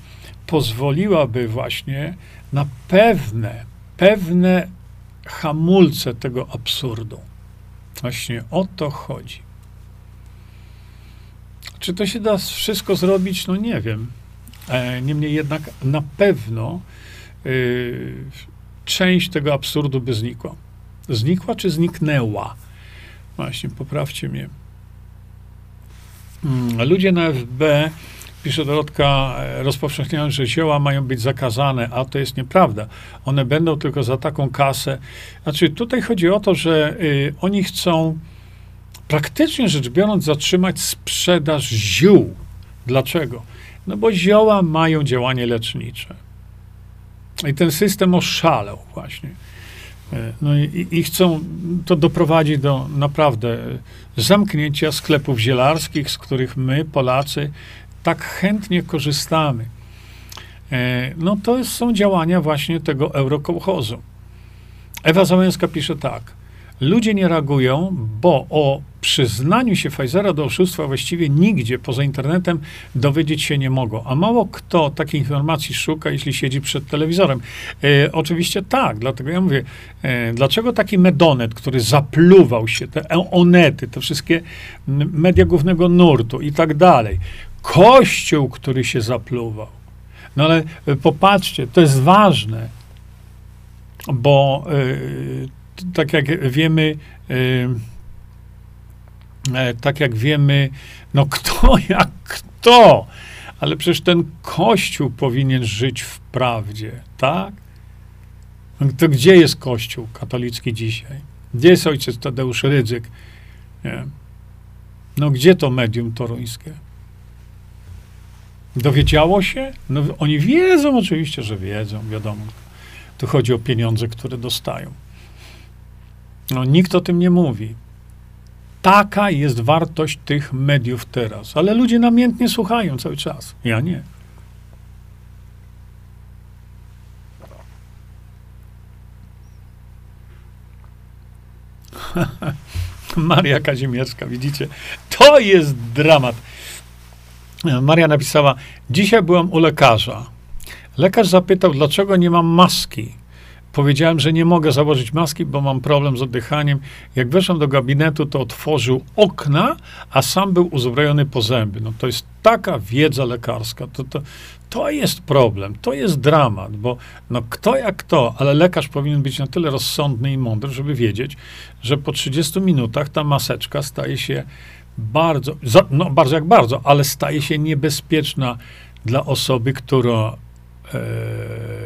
pozwoliłaby właśnie na pewne, pewne hamulce tego absurdu. Właśnie o to chodzi. Czy to się da wszystko zrobić? No nie wiem. E, niemniej jednak na pewno y, część tego absurdu by znikła. Znikła czy zniknęła? Właśnie, poprawcie mnie. Hmm, ludzie na FB, pisze Dorotka, e, rozpowszechniają, że zioła mają być zakazane, a to jest nieprawda. One będą tylko za taką kasę. Znaczy, tutaj chodzi o to, że y, oni chcą praktycznie rzecz biorąc, zatrzymać sprzedaż ziół. Dlaczego? No bo zioła mają działanie lecznicze. I ten system oszalał właśnie. E, no i, i, chcą to doprowadzić do naprawdę zamknięcia sklepów zielarskich, z których my, Polacy, tak chętnie korzystamy. E, no to są działania właśnie tego eurokołchozu. Ewa Załęska pisze tak. Ludzie nie reagują, bo o przyznaniu się Pfizera do oszustwa właściwie nigdzie poza internetem dowiedzieć się nie mogą. A mało kto takiej informacji szuka, jeśli siedzi przed telewizorem. E, oczywiście tak, dlatego ja mówię, e, dlaczego taki medonet, który zapluwał się, te onety, te wszystkie media głównego nurtu i tak dalej, kościół, który się zapluwał. No ale e, popatrzcie, to jest ważne, bo e, tak jak wiemy, e, tak jak wiemy, no kto <laughs> jak kto, ale przecież ten Kościół powinien żyć w prawdzie, tak? No to gdzie jest Kościół katolicki dzisiaj? Gdzie jest ojciec Tadeusz Rydzyk? Nie. No gdzie to medium toruńskie? Dowiedziało się? No, oni wiedzą oczywiście, że wiedzą, wiadomo. Tu chodzi o pieniądze, które dostają. No, nikt o tym nie mówi. Taka jest wartość tych mediów teraz. Ale ludzie namiętnie słuchają cały czas. Ja nie. <laughs> Maria Kazimierska, widzicie? To jest dramat. Maria napisała: Dzisiaj byłam u lekarza. Lekarz zapytał, dlaczego nie mam maski. Powiedziałem, że nie mogę założyć maski, bo mam problem z oddychaniem. Jak weszłem do gabinetu, to otworzył okna, a sam był uzbrojony po zęby. No to jest taka wiedza lekarska. To, to, to jest problem, to jest dramat, bo no kto jak kto, ale lekarz powinien być na tyle rozsądny i mądry, żeby wiedzieć, że po 30 minutach ta maseczka staje się bardzo, no bardzo jak bardzo, ale staje się niebezpieczna dla osoby, która e,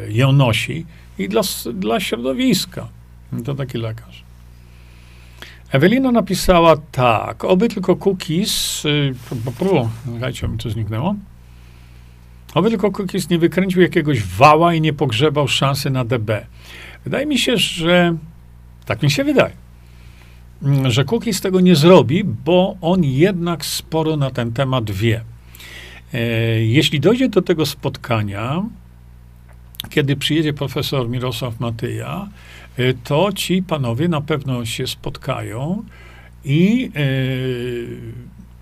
ją nosi i dla, dla środowiska. To taki lekarz. Ewelina napisała tak, oby tylko cookies, y, słuchajcie, mi to zniknęło, oby tylko cookies nie wykręcił jakiegoś wała i nie pogrzebał szansy na DB. Wydaje mi się, że, tak mi się wydaje, Mm, że Kukiz tego nie zrobi, bo on jednak sporo na ten temat wie. E, jeśli dojdzie do tego spotkania, kiedy przyjedzie profesor Mirosław Matyja, e, to ci panowie na pewno się spotkają i e,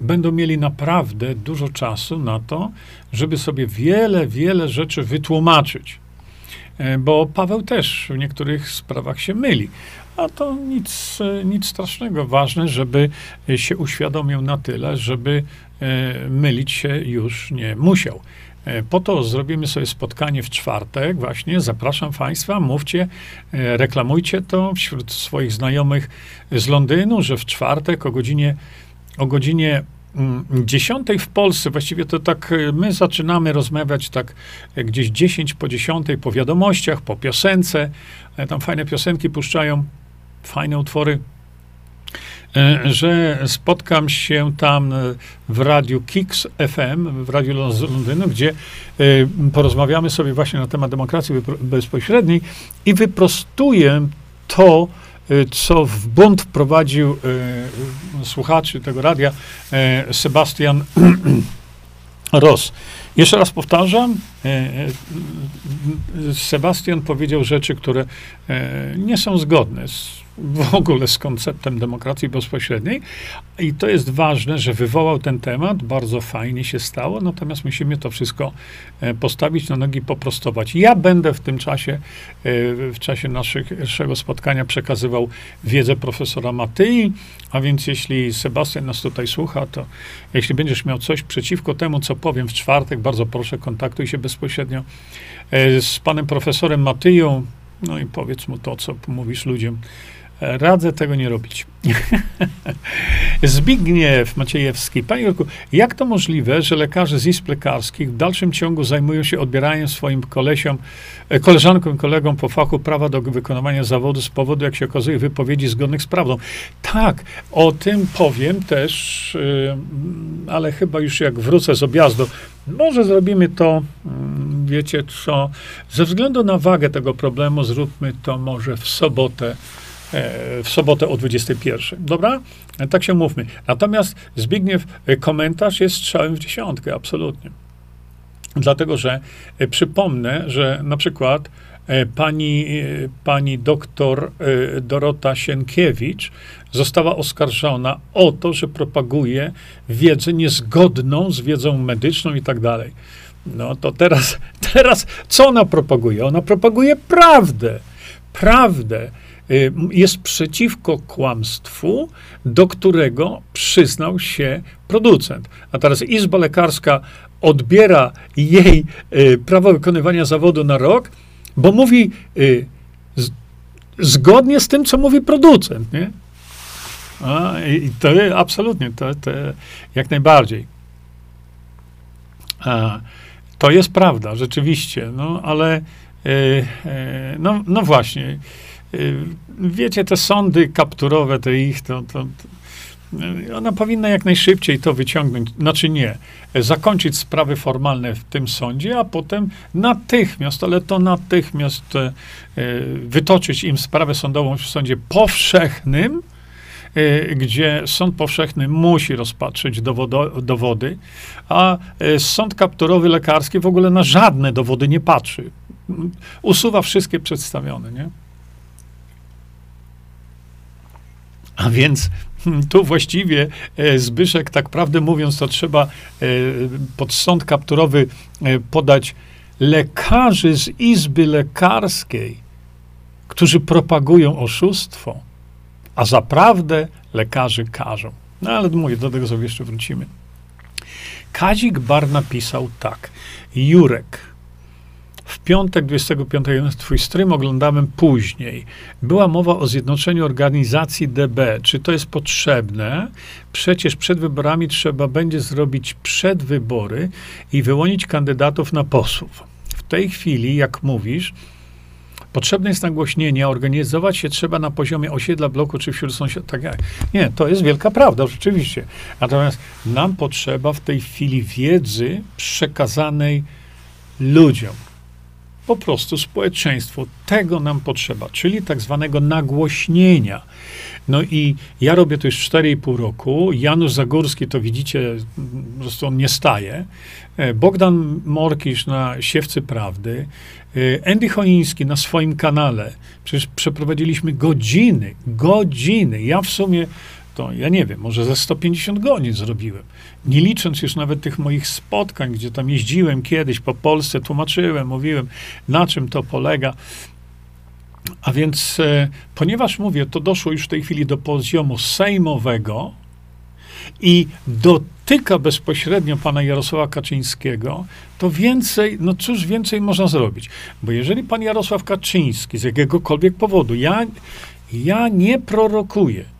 będą mieli naprawdę dużo czasu na to, żeby sobie wiele, wiele rzeczy wytłumaczyć. Bo Paweł też w niektórych sprawach się myli a to nic, nic strasznego. Ważne, żeby się uświadomił na tyle, żeby mylić się już nie musiał. E, po to zrobimy sobie spotkanie w czwartek, właśnie. Zapraszam Państwa, mówcie, e, reklamujcie to wśród swoich znajomych z Londynu, że w czwartek o godzinie, o godzinie 10 mm, w Polsce, właściwie to tak my zaczynamy rozmawiać tak gdzieś 10 po 10 po wiadomościach, po piosence. Tam fajne piosenki puszczają fajne utwory, e, że spotkam się tam w radiu Kix FM, w radiu Londynu, gdzie e, porozmawiamy sobie właśnie na temat demokracji bezpośredniej i wyprostuję to, e, co w bunt wprowadził słuchaczy tego radia Sebastian <clears throat> Ross. Jeszcze raz powtarzam, Sebastian powiedział rzeczy, które nie są zgodne z w ogóle z konceptem demokracji bezpośredniej. I to jest ważne, że wywołał ten temat, bardzo fajnie się stało, natomiast musimy to wszystko e, postawić na nogi, poprostować. Ja będę w tym czasie, e, w czasie naszego spotkania przekazywał wiedzę profesora Matyi, a więc jeśli Sebastian nas tutaj słucha, to jeśli będziesz miał coś przeciwko temu, co powiem w czwartek, bardzo proszę, kontaktuj się bezpośrednio e, z panem profesorem Matyją, no i powiedz mu to, co mówisz ludziom Radzę tego nie robić. <laughs> Zbigniew Maciejewski. Panie Jurku, jak to możliwe, że lekarze z izb lekarskich w dalszym ciągu zajmują się odbieraniem swoim kolesiom, e, koleżankom i kolegom po fachu prawa do wykonywania zawodu z powodu, jak się okazuje, wypowiedzi zgodnych z prawdą? Tak, o tym powiem też, yy, ale chyba już jak wrócę z objazdu, może zrobimy to, yy, wiecie co, ze względu na wagę tego problemu, zróbmy to może w sobotę E, w sobotę o 21. Dobra? E, tak się mówmy. Natomiast Zbigniew e, komentarz jest strzałem w dziesiątkę, absolutnie. Dlatego, że przypomnę, że na przykład e, pani, e, pani doktor e, Dorota Sienkiewicz została oskarżona o to, że propaguje wiedzę niezgodną z wiedzą medyczną i tak dalej. No to teraz, <laughs> teraz co ona propaguje? Ona propaguje prawdę. Prawdę. Y, jest przeciwko kłamstwu, do którego przyznał się producent. A teraz Izba Lekarska odbiera jej y, prawo wykonywania zawodu na rok, bo mówi y, zgodnie z tym, co mówi producent. Nie? A, I to absolutnie, to, to jak najbardziej. A, to jest prawda, rzeczywiście, no ale no, no właśnie. Y, wiecie, te sądy kapturowe, te ich, to, to, to, ona powinna jak najszybciej to wyciągnąć, znaczy nie, zakończyć sprawy formalne w tym sądzie, a potem natychmiast, ale to natychmiast e, wytoczyć im sprawę sądową w sądzie powszechnym, e, gdzie sąd powszechny musi rozpatrzyć dowodo, dowody, a e, sąd kapturowy lekarski w ogóle na żadne dowody nie patrzy. Usuwa wszystkie przedstawione, nie? A więc hmm, tu właściwie e, Zbyszek, tak prawdę mówiąc, to trzeba e, pod sąd kapturowy e, podać lekarzy z Izby Lekarskiej, którzy propagują oszustwo, a zaprawdę lekarzy karzą. No ale mówię, do tego sobie jeszcze wrócimy. Kazik Bar napisał tak. Jurek, w piątek 25 twój stream oglądałem później. Była mowa o zjednoczeniu organizacji DB. Czy to jest potrzebne? Przecież przed wyborami trzeba będzie zrobić przedwybory i wyłonić kandydatów na posłów. W tej chwili, jak mówisz, Potrzebne jest nagłośnienie, organizować się trzeba na poziomie osiedla, bloku czy wśród sąsiadów. Tak. Nie, to jest wielka prawda, rzeczywiście. Natomiast nam potrzeba w tej chwili wiedzy przekazanej ludziom po prostu społeczeństwo. Tego nam potrzeba, czyli tak zwanego nagłośnienia. No i ja robię to już 4,5 roku. Janusz Zagórski, to widzicie, po prostu on nie staje. E, Bogdan Morkisz na Siewcy Prawdy. E, Andy Choiński na swoim kanale. Przecież przeprowadziliśmy godziny, godziny. Ja w sumie to ja nie wiem, może ze 150 godzin zrobiłem. Nie licząc już nawet tych moich spotkań, gdzie tam jeździłem kiedyś po Polsce, tłumaczyłem, mówiłem, na czym to polega. A więc, e, ponieważ mówię, to doszło już w tej chwili do poziomu sejmowego i dotyka bezpośrednio pana Jarosława Kaczyńskiego, to więcej, no cóż więcej można zrobić? Bo jeżeli pan Jarosław Kaczyński z jakiegokolwiek powodu, ja, ja nie prorokuję,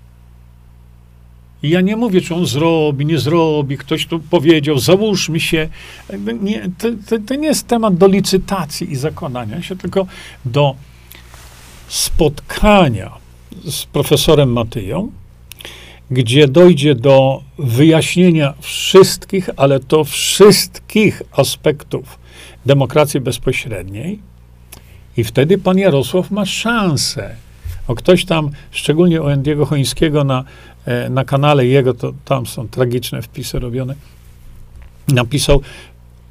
i ja nie mówię, czy on zrobi, nie zrobi, ktoś tu powiedział, załóżmy się. Nie, to, to, to, nie jest temat do licytacji i zakładania się, tylko do spotkania z profesorem Matyją, gdzie dojdzie do wyjaśnienia wszystkich, ale to wszystkich aspektów demokracji bezpośredniej. I wtedy pan Jarosław ma szansę. O ktoś tam, szczególnie o Endiego Chońskiego na na kanale jego, to tam są tragiczne wpisy robione, napisał,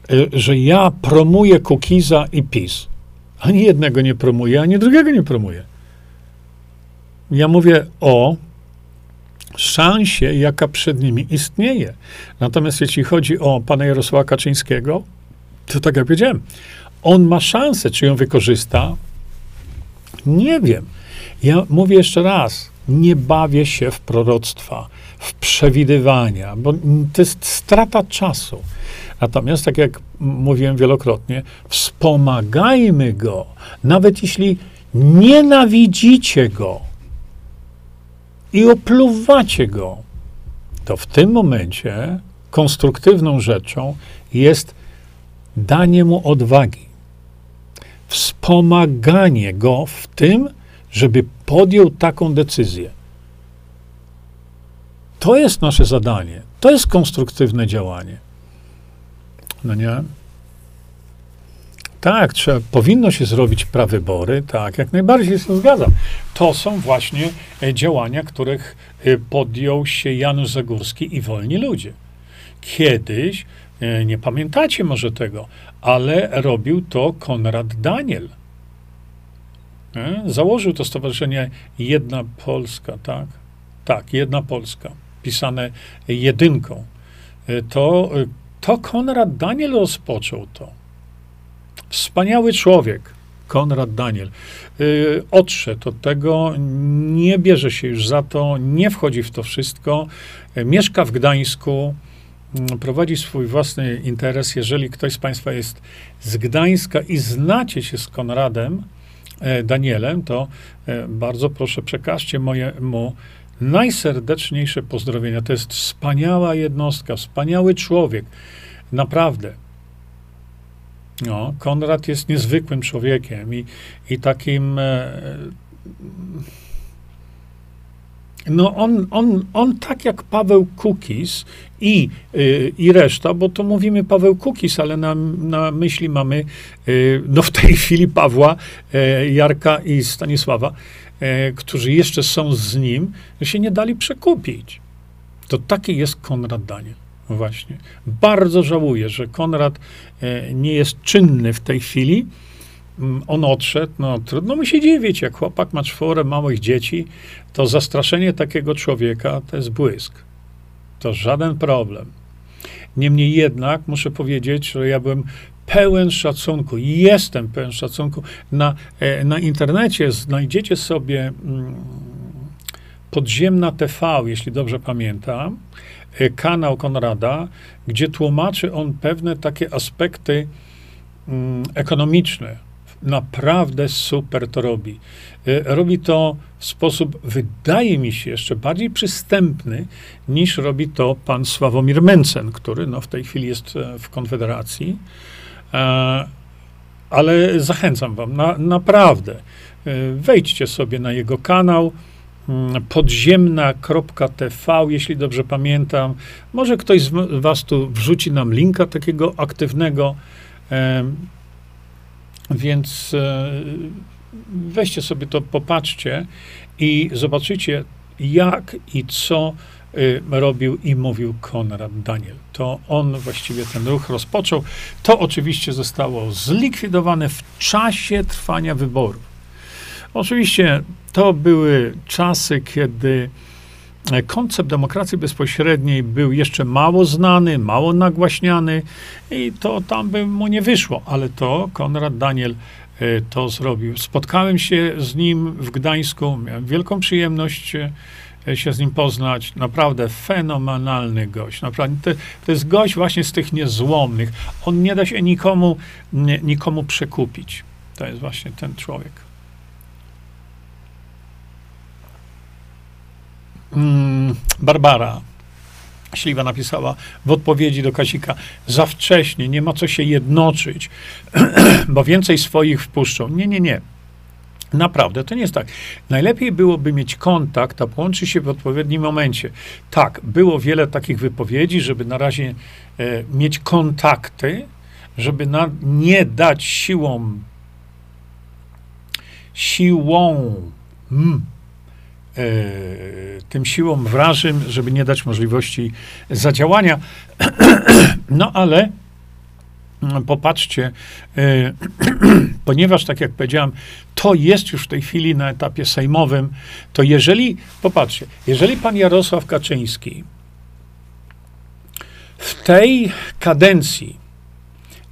e, że ja promuję Kukiza i PiS. Ani jednego nie promuję, ani drugiego nie promuję. Ja mówię o szansie, jaka przed nimi istnieje. Natomiast jeśli chodzi o pana Jarosława Kaczyńskiego, to tak jak powiedziałem, on ma szansę, czy ją wykorzysta. Nie wiem. Ja mówię jeszcze raz, nie bawię się w proroctwa, w przewidywania, bo to jest strata czasu. Natomiast, tak jak mówiłem wielokrotnie, wspomagajmy go, nawet jeśli nienawidzicie go i opluwacie go, to w tym momencie konstruktywną rzeczą jest danie mu odwagi, wspomaganie go w tym, żeby podjął taką decyzję. To jest nasze zadanie. To jest konstruktywne działanie. No nie? Tak, trzeba, powinno się zrobić prawybory, tak, jak najbardziej się zgadzam. To są właśnie e, działania, których e, podjął się Janusz Zagórski i wolni ludzie. Kiedyś, e, nie pamiętacie może tego, ale robił to Konrad Daniel. E, założył to stowarzyszenie Jedna Polska, tak? Tak, Jedna Polska, pisane jedynką. E, to, e, to Konrad Daniel rozpoczął to. Wspaniały człowiek, Konrad Daniel. Odszedł od tego, nie bierze się już za to, nie wchodzi w to wszystko. Mieszka w Gdańsku, Mm, prowadzi swój własny interes. Jeżeli ktoś z Państwa jest z Gdańska i znacie się z Konradem Danielem, to e, bardzo proszę przekażcie mojemu najserdeczniejsze pozdrowienia. To jest wspaniała jednostka, wspaniały człowiek. Naprawdę. No, Konrad jest niezwykłym człowiekiem i, i takim. No on, on, on tak jak Paweł Kukis i, yy, i reszta, bo to mówimy Paweł Kukis, ale na, na myśli mamy yy, no w tej chwili Pawła, yy, Jarka i Stanisława, y, którzy jeszcze są z nim, się nie dali przekupić. To taki jest Konrad Daniel. Właśnie. Bardzo żałuję, że Konrad y, nie jest czynny w tej chwili, on odszedł, no trudno mu się dziwić, jak chłopak ma czworo małych dzieci, to zastraszenie takiego człowieka to jest błysk. To żaden problem. Niemniej jednak muszę powiedzieć, że ja byłem pełen szacunku, jestem pełen szacunku. Na, e, na internecie znajdziecie sobie mm, Podziemna TV, jeśli dobrze pamiętam, e, kanał Konrada, gdzie tłumaczy on pewne takie aspekty mm, ekonomiczne naprawdę super to robi. E, robi to w sposób, wydaje mi się, jeszcze bardziej przystępny, niż robi to pan Sławomir Mencen, który no, w tej chwili jest e, w Konfederacji. E, ale zachęcam wam, na, naprawdę. Wejdźcie sobie na jego kanał mm, podziemna.tv, jeśli dobrze pamiętam. Może ktoś z was tu wrzuci nam linka takiego aktywnego. Więc e, weźcie sobie to, popatrzcie i zobaczycie, jak i co e, robił i mówił Konrad Daniel. To on właściwie ten ruch rozpoczął. To oczywiście zostało zlikwidowane w czasie trwania wyborów. Oczywiście to były czasy, kiedy koncept demokracji bezpośredniej był jeszcze mało znany, mało nagłaśniany i to tam by mu nie wyszło, ale to Konrad Daniel e, to zrobił. Spotkałem się z nim w Gdańsku, miałem wielką przyjemność e, się z nim poznać. Naprawdę fenomenalny gość. Naprawdę, to, to jest gość właśnie z tych niezłomnych. On nie da się nikomu, nikomu przekupić. To jest właśnie ten człowiek. Mm, Barbara Śliwa napisała w odpowiedzi do Kasika, za wcześnie, nie ma co się jednoczyć, <clears throat> bo więcej swoich wpuszczą. Nie, nie, nie. Naprawdę, to nie jest tak. Najlepiej byłoby mieć kontakt, a połączyć się w odpowiednim momencie. Tak, było wiele takich wypowiedzi, żeby na razie e, mieć kontakty, żeby na, nie dać siłą, siłą, mm, tym siłom wrażym, żeby nie dać możliwości zadziałania. <clears throat> No ale mm, popatrzcie, e, <clears throat> ponieważ, tak jak powiedziałem, to jest już w tej chwili na etapie sejmowym, to jeżeli, popatrzcie, jeżeli pan Jarosław Kaczyński w tej kadencji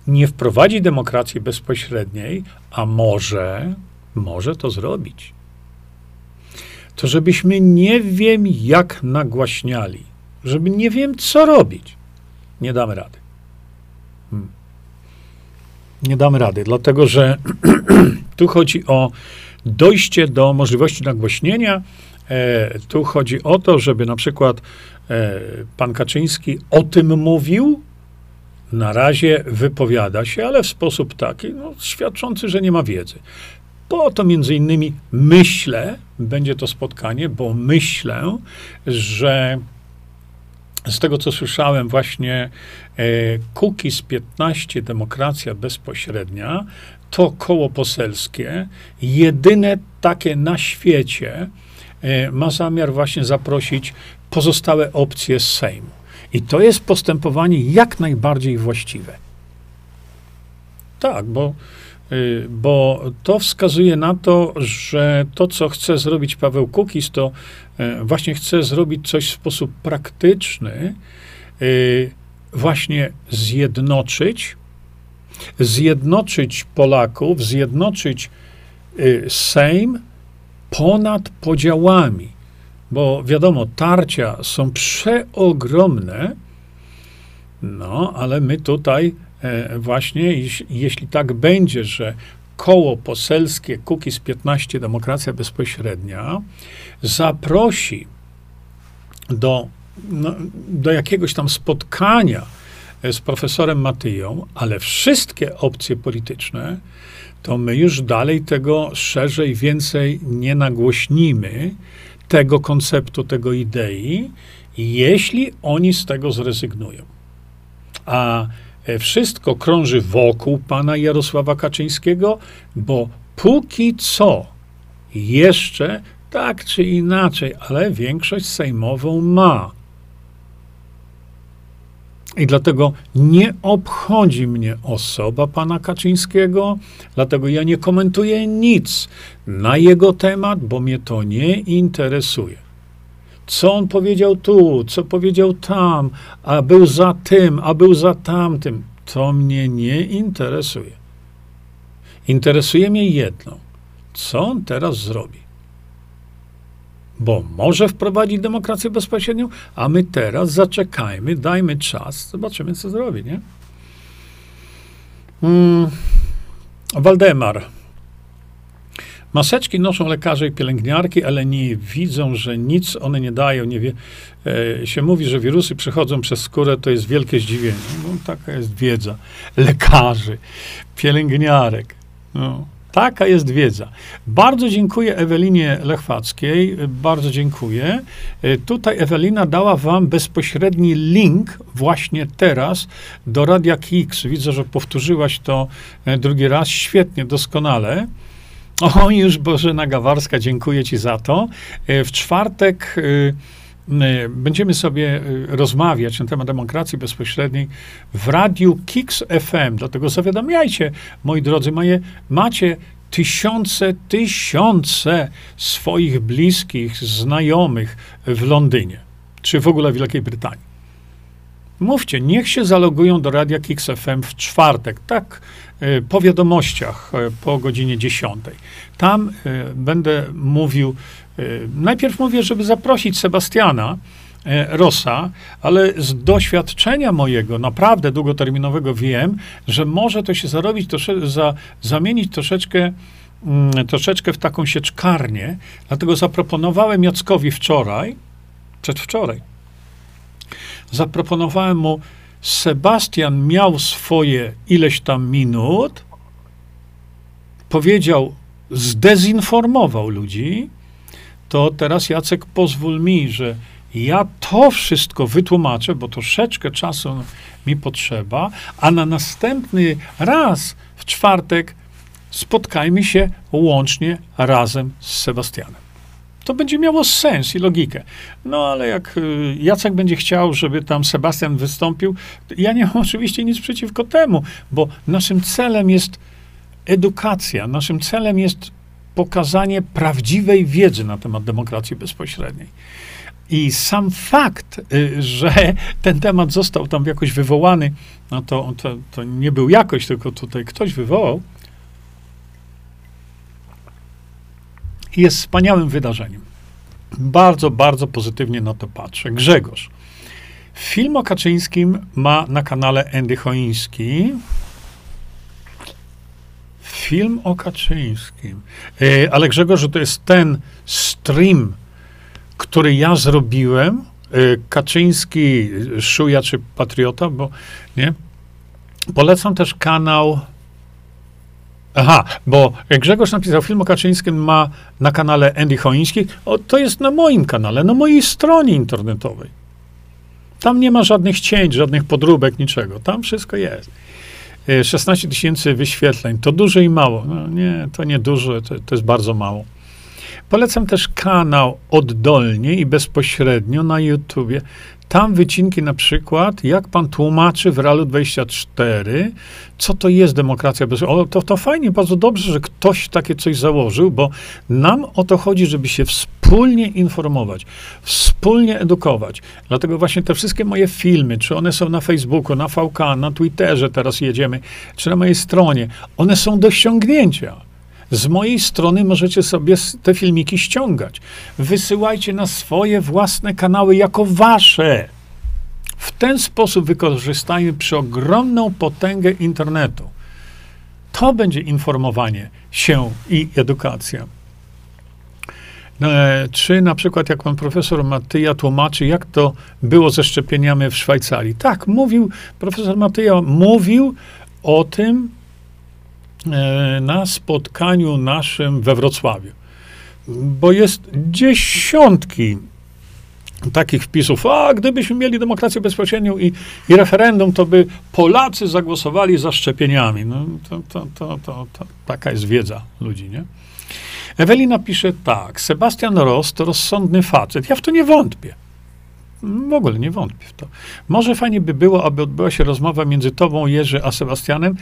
nie wprowadzi demokracji bezpośredniej, a może, może to zrobić to żebyśmy nie wiem jak nagłaśniali, żeby nie wiem co robić, nie damy rady. Hmm. Nie damy rady, dlatego że <clears throat> tu chodzi o dojście do możliwości nagłośnienia. E, tu chodzi o to, żeby na przykład e, pan Kaczyński o tym mówił, na razie wypowiada się, ale w sposób taki, no, świadczący, że nie ma wiedzy. Po to między innymi myślę, będzie to spotkanie, bo myślę, że z tego, co słyszałem, właśnie e, Kukiz 15, Demokracja Bezpośrednia, to koło poselskie, jedyne takie na świecie, e, ma zamiar właśnie zaprosić pozostałe opcje z Sejmu. I to jest postępowanie jak najbardziej właściwe. Tak, bo bo to wskazuje na to, że to, co chce zrobić Paweł Kukiz, to y, właśnie chce zrobić coś w sposób praktyczny, y, właśnie zjednoczyć, zjednoczyć Polaków, zjednoczyć Sejm ponad podziałami, bo wiadomo, tarcia są przeogromne, no, ale my tutaj właśnie, jeśli tak będzie, że koło poselskie Kukiz 15 Demokracja Bezpośrednia zaprosi do, no, do jakiegoś tam spotkania e, z profesorem Matyją, ale wszystkie opcje polityczne, to my już dalej tego szerzej, więcej nie nagłośnimy, tego konceptu, tego idei, jeśli oni z tego zrezygnują. A e, wszystko krąży wokół pana Jarosława Kaczyńskiego, bo póki co jeszcze tak czy inaczej, ale większość sejmową ma. I dlatego nie obchodzi mnie osoba pana Kaczyńskiego, dlatego ja nie komentuję nic na jego temat, bo mnie to nie interesuje co on powiedział tu, co powiedział tam, a był za tym, a był za tamtym. To mnie nie interesuje. Interesuje mnie jedno. Co on teraz zrobi? Bo może wprowadzić demokrację bezpośrednią, a my teraz zaczekajmy, dajmy czas, zobaczymy, co zrobi, nie? Hmm. Waldemar. Maseczki noszą lekarze i pielęgniarki, ale nie widzą, że nic one nie dają. Nie wie, e, się mówi, że wirusy przechodzą przez skórę, to jest wielkie zdziwienie. No, taka jest wiedza lekarzy, pielęgniarek. No, taka jest wiedza. Bardzo dziękuję Ewelinie Lechwackiej, bardzo dziękuję. E, tutaj Ewelina dała wam bezpośredni link właśnie teraz do Radia Kix. Widzę, że powtórzyłaś to e, drugi raz. Świetnie, doskonale. O, już Bożena Gawarska, dziękuję Ci za to. E, w czwartek e, e, będziemy sobie rozmawiać na temat demokracji bezpośredniej w radiu Kix FM. Dlatego zawiadamiajcie, moi drodzy, moje, macie tysiące, tysiące swoich bliskich, znajomych w Londynie, czy w ogóle w Wielkiej Brytanii. Mówcie, niech się zalogują do Radia Kix FM w czwartek, tak e, po wiadomościach, e, po godzinie 10. Tam e, będę mówił, najpierw mówię, żeby zaprosić Sebastiana Rosa, ale z doświadczenia mojego, naprawdę długoterminowego wiem, że może to się zarobić, za, zamienić troszeczkę mm, troszeczkę w taką sieczkarnię, dlatego zaproponowałem Jackowi wczoraj, przedwczoraj, zaproponowałem mu, Sebastian miał swoje ileś tam minut, powiedział, zdezinformował ludzi, to teraz Jacek pozwól mi, że ja to wszystko wytłumaczę, bo troszeczkę czasu mi potrzeba, a na następny raz w czwartek spotkajmy się łącznie razem z Sebastianem to będzie miało sens i logikę. No ale jak y, Jacek będzie chciał, żeby tam Sebastian wystąpił, ja nie mam <laughs> oczywiście nic przeciwko temu, bo naszym celem jest edukacja, naszym celem jest pokazanie prawdziwej wiedzy na temat demokracji bezpośredniej. I sam fakt, y, że <laughs> ten temat został tam jakoś wywołany, no to, to, to nie był jakoś, tylko tutaj ktoś wywołał, jest wspaniałym wydarzeniem. Bardzo, bardzo pozytywnie na to patrzę. Grzegorz. Film o Kaczyńskim ma na kanale Andy Choiński. Film o Kaczyńskim. E, ale Grzegorz, to jest ten stream, który ja zrobiłem. E, Kaczyński, Szuja czy Patriota, bo nie. Polecam też kanał Aha, bo Grzegorz napisał, film o Kaczyńskim ma na kanale Andy Choiński. O, to jest na moim kanale, na mojej stronie internetowej. Tam nie ma żadnych cięć, żadnych podróbek, niczego. Tam wszystko jest. 16 e, tysięcy wyświetleń. To dużo i mało. No nie, to nie dużo, to, to jest bardzo mało. Polecam też kanał oddolnie i bezpośrednio na YouTubie. Tam wycinki na przykład, jak pan tłumaczy w Realu 24, co to jest demokracja bez... O, to, to fajnie, bardzo dobrze, że ktoś takie coś założył, bo nam o to chodzi, żeby się wspólnie informować, wspólnie edukować. Dlatego właśnie te wszystkie moje filmy, czy one są na Facebooku, na VK, na Twitterze teraz jedziemy, czy na mojej stronie, one są do ściągnięcia. Z mojej strony możecie sobie te filmiki ściągać. Wysyłajcie na swoje własne kanały jako wasze. W ten sposób wykorzystajmy przeogromną potęgę internetu. To będzie informowanie się i edukacja. E, czy na przykład, jak pan profesor Matyja tłumaczy, jak to było ze szczepieniami w Szwajcarii. Tak, mówił, profesor Matyja mówił o tym, na spotkaniu naszym we Wrocławiu. Bo jest dziesiątki takich wpisów, a gdybyśmy mieli demokrację bezpośrednią i, i referendum, to by Polacy zagłosowali za szczepieniami. No, to, to, to, to, to taka jest wiedza ludzi, nie? Ewelina pisze tak, Sebastian Ross to rozsądny facet. Ja w to nie wątpię. W ogóle nie wątpię w to. Może fajnie by było, aby odbyła się rozmowa między tobą, Jerzy, a Sebastianem.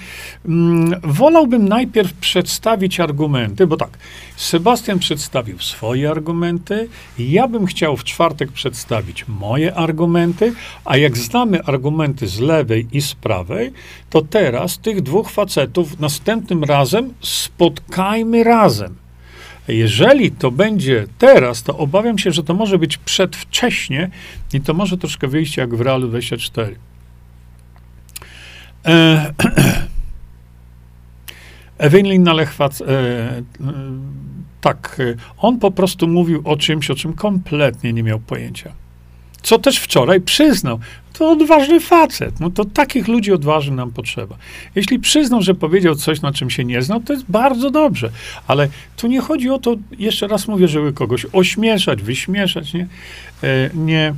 Mm, wolałbym najpierw przedstawić argumenty, bo tak, Sebastian przedstawił swoje argumenty, ja bym chciał w czwartek przedstawić moje argumenty, a jak znamy argumenty z lewej i z prawej, to teraz tych dwóch facetów następnym razem spotkajmy razem. Jeżeli to będzie teraz, to obawiam się, że to może być przedwcześnie i to może troszkę wyjść jak w Realu 24. E, <clears throat> Ewelina Lechwac, e, e, tak, on po prostu mówił o czymś, o czym kompletnie nie miał pojęcia. Co też wczoraj przyznał to odważny facet. No to takich ludzi odważnych nam potrzeba. Jeśli przyznał, że powiedział coś, na czym się nie znał, to jest bardzo dobrze. Ale tu nie chodzi o to, jeszcze raz mówię, żeby kogoś ośmieszać, wyśmieszać, nie? E, nie.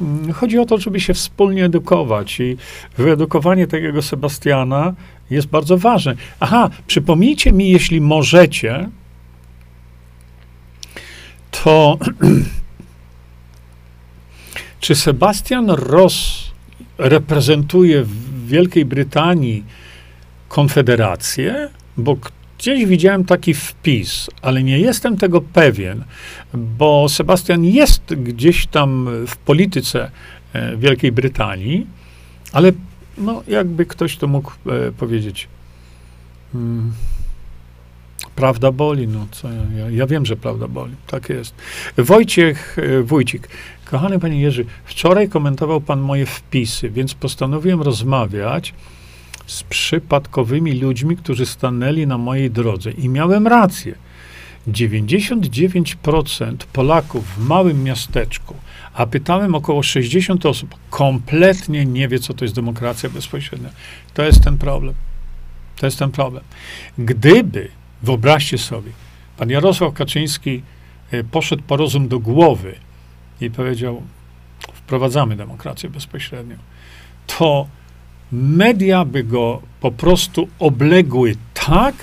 Mm, chodzi o to, żeby się wspólnie edukować i wyedukowanie takiego Sebastiana jest bardzo ważne. Aha, przypomnijcie mi, jeśli możecie, to <clears throat> Czy Sebastian Ross reprezentuje w Wielkiej Brytanii Konfederację? Bo gdzieś widziałem taki wpis, ale nie jestem tego pewien, bo Sebastian jest gdzieś tam w polityce e, Wielkiej Brytanii, ale no, jakby ktoś to mógł e, powiedzieć. Hmm. Prawda boli, no co ja, ja, wiem, że prawda boli, tak jest. Wojciech e, Wójcik, kochany panie Jerzy, wczoraj komentował pan moje wpisy, więc postanowiłem rozmawiać z przypadkowymi ludźmi, którzy stanęli na mojej drodze i miałem rację. 99% Polaków w małym miasteczku, a pytałem około 60 osób, kompletnie nie wie, co to jest demokracja bezpośrednia. To jest ten problem. To jest ten problem. Gdyby Wyobraźcie sobie, pan Jarosław Kaczyński e, poszedł po rozum do głowy i powiedział: Wprowadzamy demokrację bezpośrednią. To media by go po prostu obległy tak,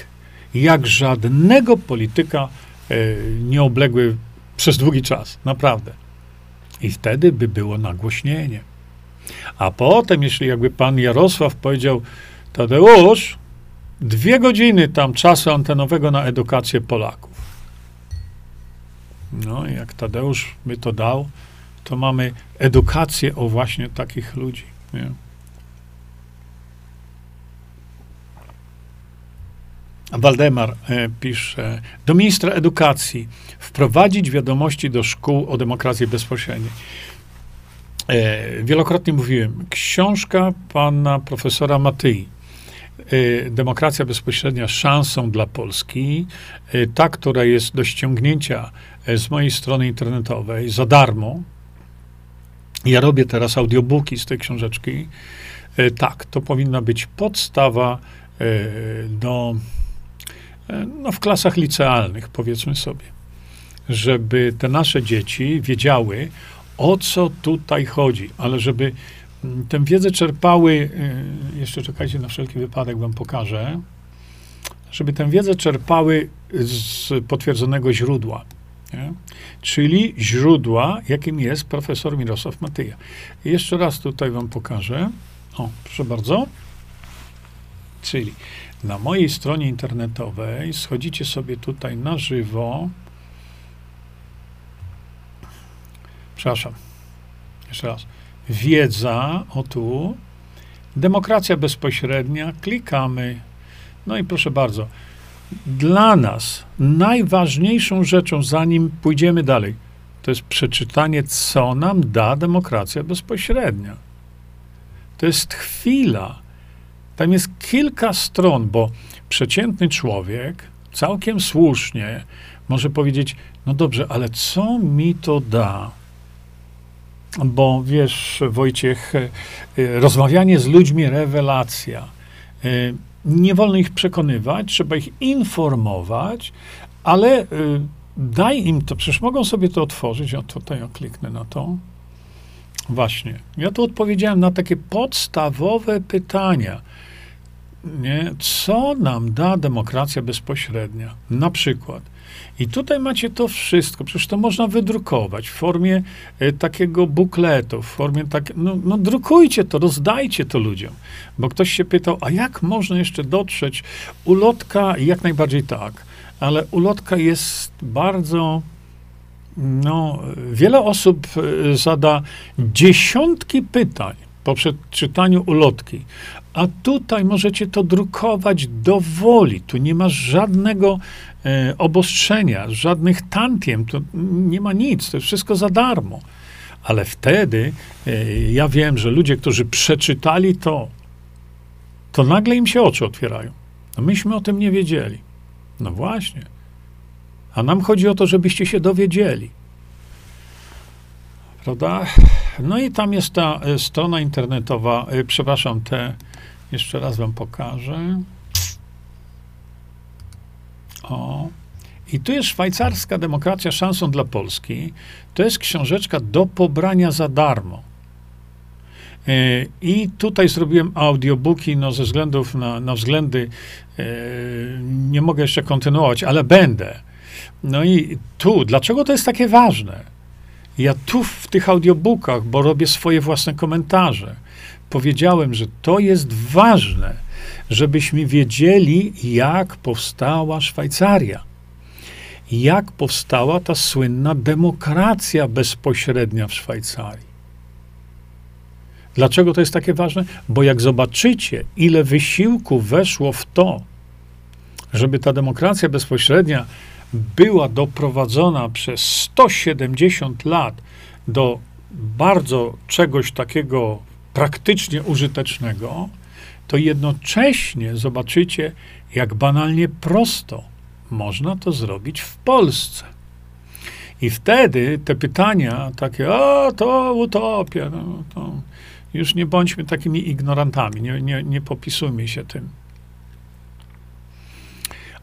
jak żadnego polityka e, nie obległy przez długi czas. Naprawdę. I wtedy by było nagłośnienie. A potem, jeśli jakby pan Jarosław powiedział, Tadeusz, dwie godziny tam czasu antenowego na edukację Polaków. No, jak Tadeusz by to dał, to mamy edukację o właśnie takich ludzi. Nie? Waldemar e, pisze, do ministra edukacji wprowadzić wiadomości do szkół o demokracji bezpośredniej. E, wielokrotnie mówiłem, książka pana profesora Matyi, demokracja bezpośrednia szansą dla Polski, y, ta, która jest do ściągnięcia y, z mojej strony internetowej za darmo. Ja robię teraz audiobooki z tej książeczki. Tak, to powinna być podstawa do, no w klasach licealnych, powiedzmy sobie, żeby te nasze dzieci wiedziały, o co tutaj chodzi, ale żeby Tę wiedzę czerpały, y, jeszcze czekajcie na wszelki wypadek, wam pokażę, żeby tę wiedzę czerpały z potwierdzonego źródła. Nie? Czyli źródła, jakim jest profesor Mirosław Matyja. Jeszcze raz tutaj wam pokażę. O, proszę bardzo. Czyli na mojej stronie internetowej schodzicie sobie tutaj na żywo. Przepraszam. Jeszcze raz. Wiedza, o tu. Demokracja bezpośrednia. Klikamy. No i proszę bardzo. Dla nas najważniejszą rzeczą, zanim pójdziemy dalej, to jest przeczytanie, co nam da demokracja bezpośrednia. To jest chwila. Tam jest kilka stron, bo przeciętny człowiek całkiem słusznie może powiedzieć: No dobrze, ale co mi to da? Bo wiesz, Wojciech, e, e, rozmawianie z ludźmi rewelacja. E, nie wolno ich przekonywać, trzeba ich informować, ale daj im to, przecież mogą sobie to otworzyć. O, tutaj o, kliknę na to. Właśnie. Ja tu odpowiedziałem na takie podstawowe pytania. Nie? Co nam da demokracja bezpośrednia? Na przykład. I tutaj macie to wszystko. Przecież to można wydrukować w formie e, takiego bukletu, w formie tak. No, no, drukujcie to, rozdajcie to ludziom. Bo ktoś się pytał, a jak można jeszcze dotrzeć? Ulotka, jak najbardziej tak, ale ulotka jest bardzo no, wiele osób e, zada dziesiątki pytań po przeczytaniu ulotki, a tutaj możecie to drukować do woli. Tu nie ma żadnego e, obostrzenia, żadnych tantiem, to nie ma nic, to jest wszystko za darmo. Ale wtedy e, ja wiem, że ludzie, którzy przeczytali to, to nagle im się oczy otwierają. No myśmy o tym nie wiedzieli. No właśnie. A nam chodzi o to, żebyście się dowiedzieli. Prawda? No i tam jest ta e, strona internetowa, e, przepraszam, te, jeszcze raz wam pokażę. O. I tu jest szwajcarska demokracja szansą dla Polski. To jest książeczka do pobrania za darmo. E, I tutaj zrobiłem audiobooki, no ze względów na, na względy nie mogę jeszcze kontynuować, ale będę. No i tu, dlaczego to jest takie ważne? Ja tu w tych audiobookach, bo robię swoje własne komentarze, powiedziałem, że to jest ważne, żebyśmy wiedzieli, jak powstała Szwajcaria. Jak powstała ta słynna demokracja bezpośrednia w Szwajcarii. Dlaczego to jest takie ważne? Bo jak zobaczycie, ile wysiłku weszło w to, żeby ta demokracja bezpośrednia była doprowadzona przez 170 lat do bardzo czegoś takiego praktycznie użytecznego, to jednocześnie zobaczycie, jak banalnie prosto można to zrobić w Polsce. I wtedy te pytania takie, o, to utopia, no, to już nie bądźmy takimi ignorantami, nie, nie, nie popisujmy się tym.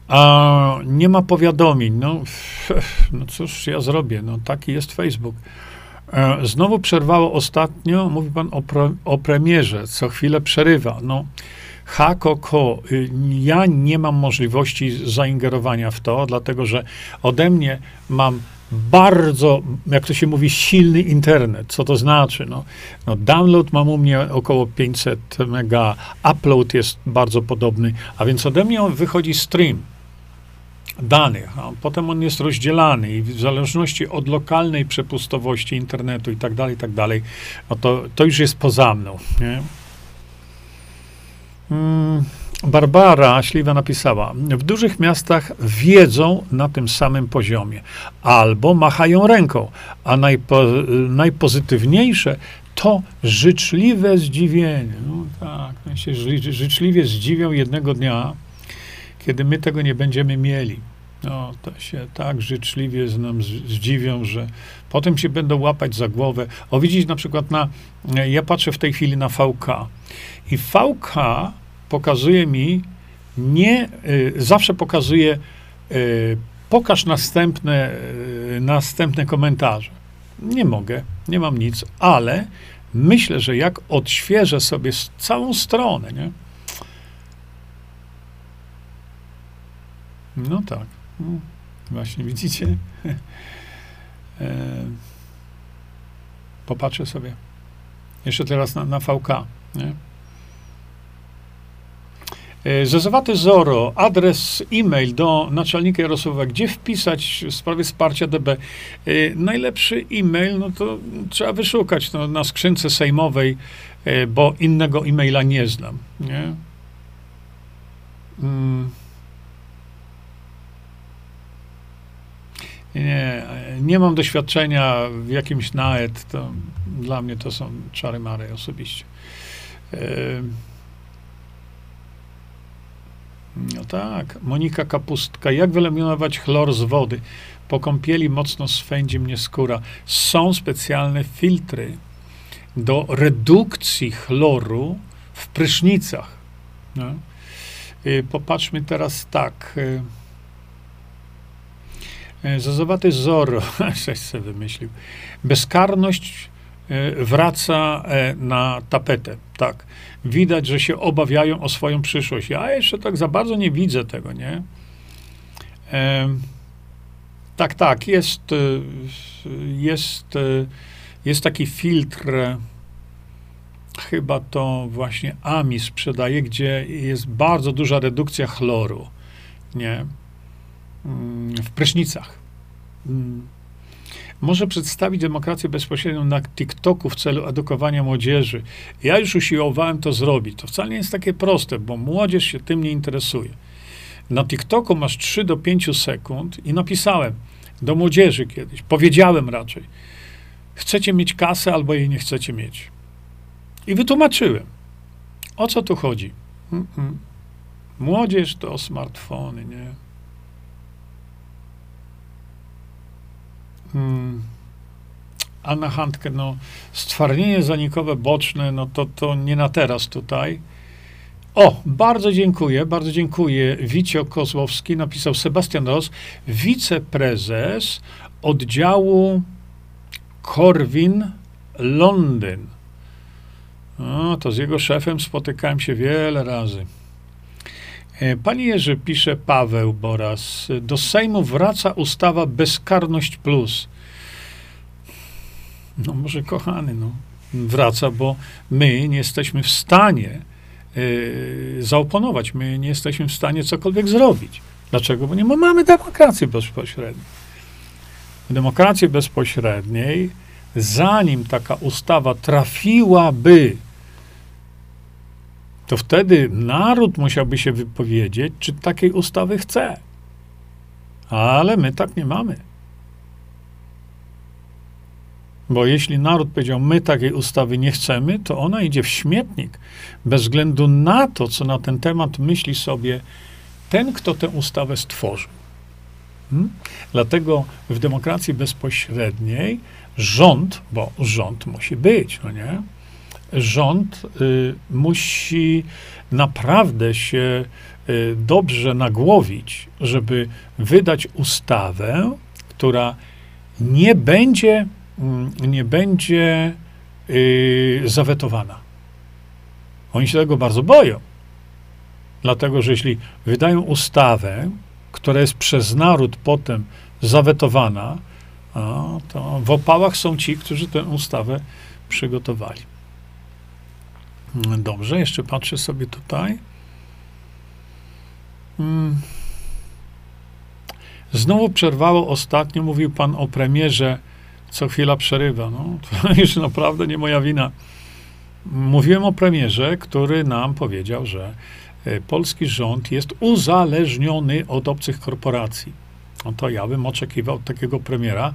A nie ma powiadomień. No, <laughs> no cóż ja zrobię? No, taki jest Facebook. E, znowu przerwało ostatnio, mówi pan o, o premierze, co chwilę przerywa. No, HKK, y, ja nie mam możliwości zaingerowania w to, dlatego że ode mnie mam bardzo, jak to się mówi, silny internet. Co to znaczy? No, no download mam u mnie około 500 mega, upload jest bardzo podobny, a więc ode mnie wychodzi stream danych, a potem on jest rozdzielany i w zależności od lokalnej przepustowości internetu i tak dalej, i tak dalej, no to, to już jest poza mną, nie? Mm, Barbara Śliwa napisała, w dużych miastach wiedzą na tym samym poziomie, albo machają ręką, a najpo, najpozytywniejsze to życzliwe zdziwienie. No tak, się życzliwie zdziwią jednego dnia, kiedy my tego nie będziemy mieli, no, to się tak życzliwie z nam zdziwią, że potem się będą łapać za głowę. O, widzisz na przykład na, ja patrzę w tej chwili na VK i VK pokazuje mi, nie, y, zawsze pokazuje, y, pokaż następne, y, następne komentarze. Nie mogę, nie mam nic, ale myślę, że jak odświeżę sobie całą stronę, nie? No tak. Właśnie widzicie? <laughs> E, popatrzę sobie. Jeszcze teraz na, na VK. Nie? E, Zezowaty Zoro, adres e-mail do naczelnika Jarosława, gdzie wpisać w sprawie wsparcia DB. E, najlepszy e-mail, no to trzeba wyszukać no, na skrzynce sejmowej, e, bo innego e-maila nie znam. Nie? Mm. Nie, nie mam doświadczenia w jakimś naet, to dla mnie to są czary mary osobiście. No tak, Monika Kapustka. Jak wyeliminować chlor z wody? Po kąpieli mocno swędzi mnie skóra. Są specjalne filtry do redukcji chloru w prysznicach. No. Popatrzmy teraz tak. E, Zazowaty Zorro, <laughs> coś sobie wymyślił. Bezkarność e, wraca e, na tapetę. Tak. Widać, że się obawiają o swoją przyszłość. Ja jeszcze tak za bardzo nie widzę tego, nie? Tak, tak, jest, jest, jest taki filtr, chyba to właśnie AMI sprzedaje, gdzie jest bardzo duża redukcja chloru, nie? Mm, w prysznicach. Mm. Może przedstawić demokrację bezpośrednią na TikToku w celu edukowania młodzieży. Ja już usiłowałem to zrobić. To wcale nie jest takie proste, bo młodzież się tym nie interesuje. Na TikToku masz 3 do 5 sekund i napisałem do młodzieży kiedyś, powiedziałem raczej, chcecie mieć kasę albo jej nie chcecie mieć. I wytłumaczyłem, o co tu chodzi. Mm-mm. Młodzież to smartfony, nie? Hmm. A na handkę, no, stwardnienie zanikowe boczne, no to, to nie na teraz tutaj. O, bardzo dziękuję, bardzo dziękuję. Wicio Kozłowski napisał Sebastian Ross, wiceprezes oddziału Corwin Londyn. No, to z jego szefem spotykałem się wiele razy. E, Panie Jerzy, pisze Paweł Boras, do Sejmu wraca ustawa Bezkarność Plus. No może kochany, no, wraca, bo my nie jesteśmy w stanie y, zaoponować, my nie jesteśmy w stanie cokolwiek zrobić. Dlaczego? Bo nie mamy demokracji bezpośredniej. W demokracji bezpośredniej, zanim taka ustawa trafiłaby to wtedy naród musiałby się wypowiedzieć, czy takiej ustawy chce. Ale my tak nie mamy. Bo jeśli naród powiedział, my takiej ustawy nie chcemy, to ona idzie w śmietnik, bez względu na to, co na ten temat myśli sobie ten, kto tę ustawę stworzył. Hmm? Dlatego w demokracji bezpośredniej rząd, bo rząd musi być, no nie? Rząd y, musi naprawdę się y, dobrze nagłowić, żeby wydać ustawę, która nie będzie, mm, nie będzie y, zawetowana. Oni się tego bardzo boją. Dlatego, że jeśli wydają ustawę, która jest przez naród potem zawetowana, to w opałach są ci, którzy tę ustawę przygotowali. Dobrze, jeszcze patrzę sobie tutaj. Hmm. Znowu przerwało ostatnio, mówił pan o premierze, co chwila przerywa. No, to <laughs> już naprawdę nie moja wina. Mówiłem o premierze, który nam powiedział, że e, polski rząd jest uzależniony od obcych korporacji. No to ja bym oczekiwał takiego premiera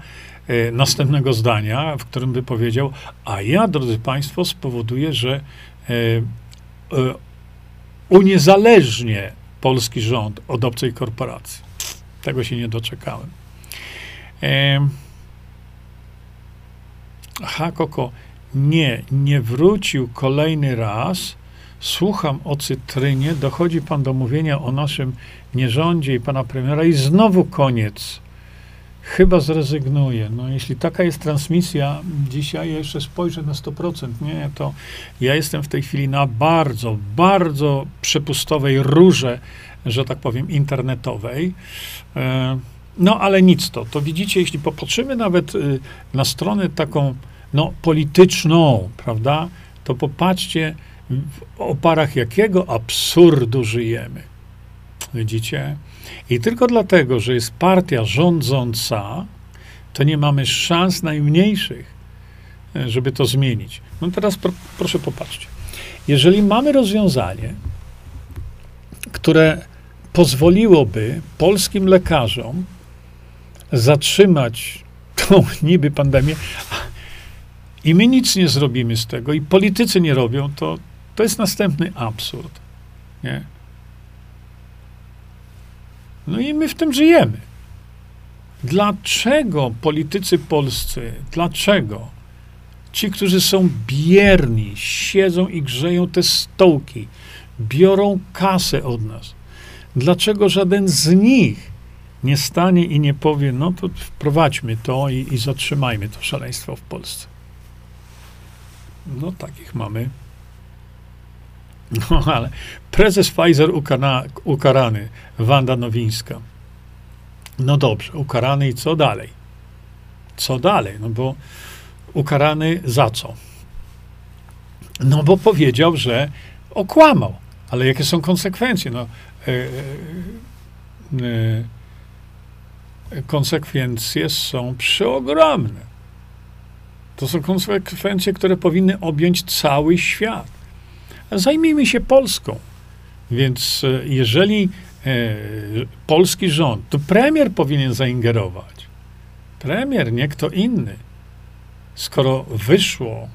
e, następnego zdania, w którym by powiedział, a ja, drodzy Państwo, spowoduję, że uniezależnie polski rząd od obcej korporacji. Tego się nie doczekałem. E, Hakoko nie, nie wrócił kolejny raz. Słucham o cytrynie, dochodzi pan do mówienia o naszym nierządzie i pana premiera i znowu koniec chyba zrezygnuję. No, jeśli taka jest transmisja, dzisiaj ja jeszcze spojrzę na 100%, nie, to ja jestem w tej chwili na bardzo, bardzo przepustowej rurze, że tak powiem, internetowej. E, No ale nic to. To widzicie, jeśli popatrzymy nawet y, na stronę taką no, polityczną, prawda, to popatrzcie, w oparach jakiego absurdu żyjemy. Widzicie? I tylko dlatego, że jest partia rządząca, to nie mamy szans najmniejszych, e, żeby to zmienić. No teraz pro, proszę popatrzcie. Jeżeli mamy rozwiązanie, które pozwoliłoby polskim lekarzom zatrzymać tą <laughs> niby pandemię, i my nic nie zrobimy z tego, i politycy nie robią, to, to jest następny absurd. Nie? No i my w tym żyjemy. Dlaczego politycy polscy, dlaczego ci, którzy są bierni, siedzą i grzeją te stołki, biorą kasę od nas, dlaczego żaden z nich nie stanie i nie powie, no to wprowadźmy to i, i zatrzymajmy to szaleństwo w Polsce? No takich mamy. No ale prezes Pfizer ukana, ukarany, Wanda Nowińska. No dobrze, ukarany i co dalej? Co dalej? No bo ukarany za co? No bo powiedział, że okłamał. Ale jakie są konsekwencje? No, e, e, e, konsekwencje są przeogromne. To są konsekwencje, które powinny objąć cały świat. Zajmijmy się Polską. Więc e, jeżeli e, polski rząd, to premier powinien zaingerować. Premier, nie kto inny. Skoro wyszło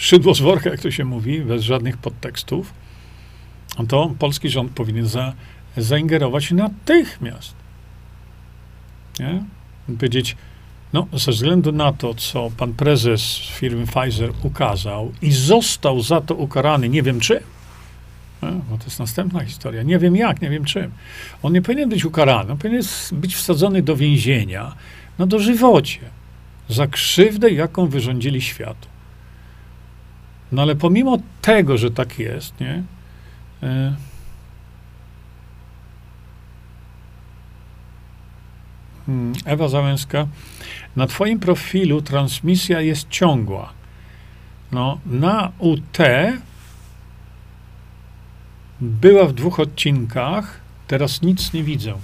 szydło z worka, jak to się mówi, bez żadnych podtekstów, to polski rząd powinien za, zaingerować natychmiast. Nie? Powiedzieć, no, ze względu na to, co pan prezes firmy Pfizer ukazał i został za to ukarany, nie wiem czym, no, to jest następna historia. Nie wiem jak, nie wiem czym. On nie powinien być ukarany, on powinien być wsadzony do więzienia na dożywocie za krzywdę, jaką wyrządzili światu. No ale pomimo tego, że tak jest, nie? E, hmm, Ewa Załęska. Na twoim profilu transmisja jest ciągła. No, na UT była w dwóch odcinkach, teraz nic nie widzę.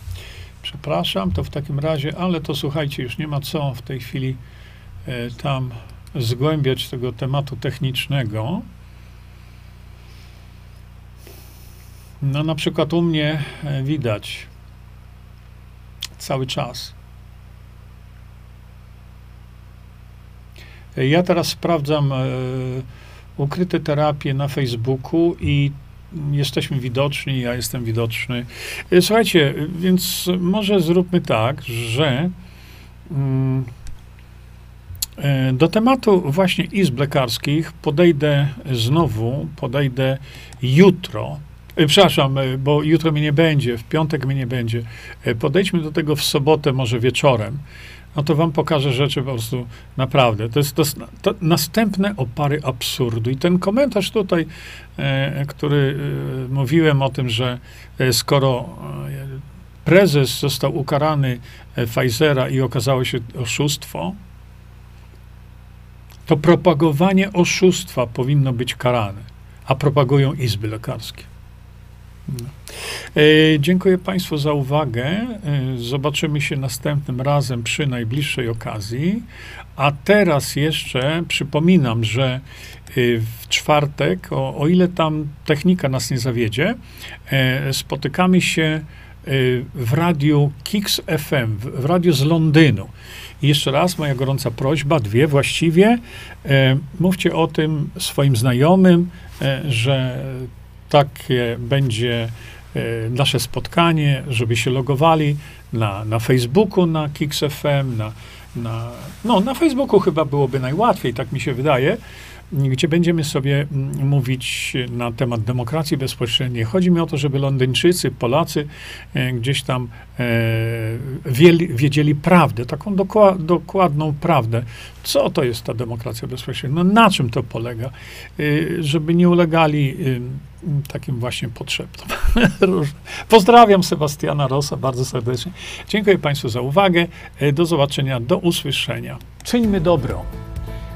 Przepraszam, to w takim razie, ale to słuchajcie, już nie ma co w tej chwili e, tam zgłębiać tego tematu technicznego. No, na przykład u mnie e, widać cały czas. Ja teraz sprawdzam e, ukryte terapie na Facebooku i jesteśmy widoczni, ja jestem widoczny. E, słuchajcie, więc może zróbmy tak, że mm, e, do tematu właśnie izb lekarskich podejdę znowu, podejdę jutro. Przepraszam, bo jutro mnie nie będzie, w piątek mnie nie będzie. Podejdźmy do tego w sobotę, może wieczorem no to wam pokażę rzeczy po prostu naprawdę. To jest to, to następne opary absurdu. I ten komentarz tutaj, e, który e, mówiłem o tym, że e, skoro e, prezes został ukarany e, Pfizera i okazało się oszustwo, to propagowanie oszustwa powinno być karane, a propagują izby lekarskie. E, dziękuję Państwu za uwagę. E, zobaczymy się następnym razem przy najbliższej okazji. A teraz jeszcze przypominam, że e, w czwartek, o, o ile tam technika nas nie zawiedzie, spotykamy się w radiu Kix FM, w radiu z Londynu. I jeszcze raz moja gorąca prośba, dwie właściwie. Mówcie o tym swoim znajomym, że takie będzie e, nasze spotkanie, żeby się logowali na, na Facebooku, na KicksFM, na, na, no, na Facebooku chyba byłoby najłatwiej, tak mi się wydaje. Gdzie będziemy sobie mm, mówić na temat demokracji bezpośredniej. Chodzi mi o to, żeby Londyńczycy, Polacy e, gdzieś tam e, wiedzieli prawdę, taką dokła, dokładną prawdę. Co to jest ta demokracja bezpośrednia? Na czym to polega? E, żeby nie ulegali takim właśnie potrzebom. <laughs> Pozdrawiam Sebastiana Rosa bardzo serdecznie. Dziękuję Państwu za uwagę. Do zobaczenia, do usłyszenia. Czyńmy dobro.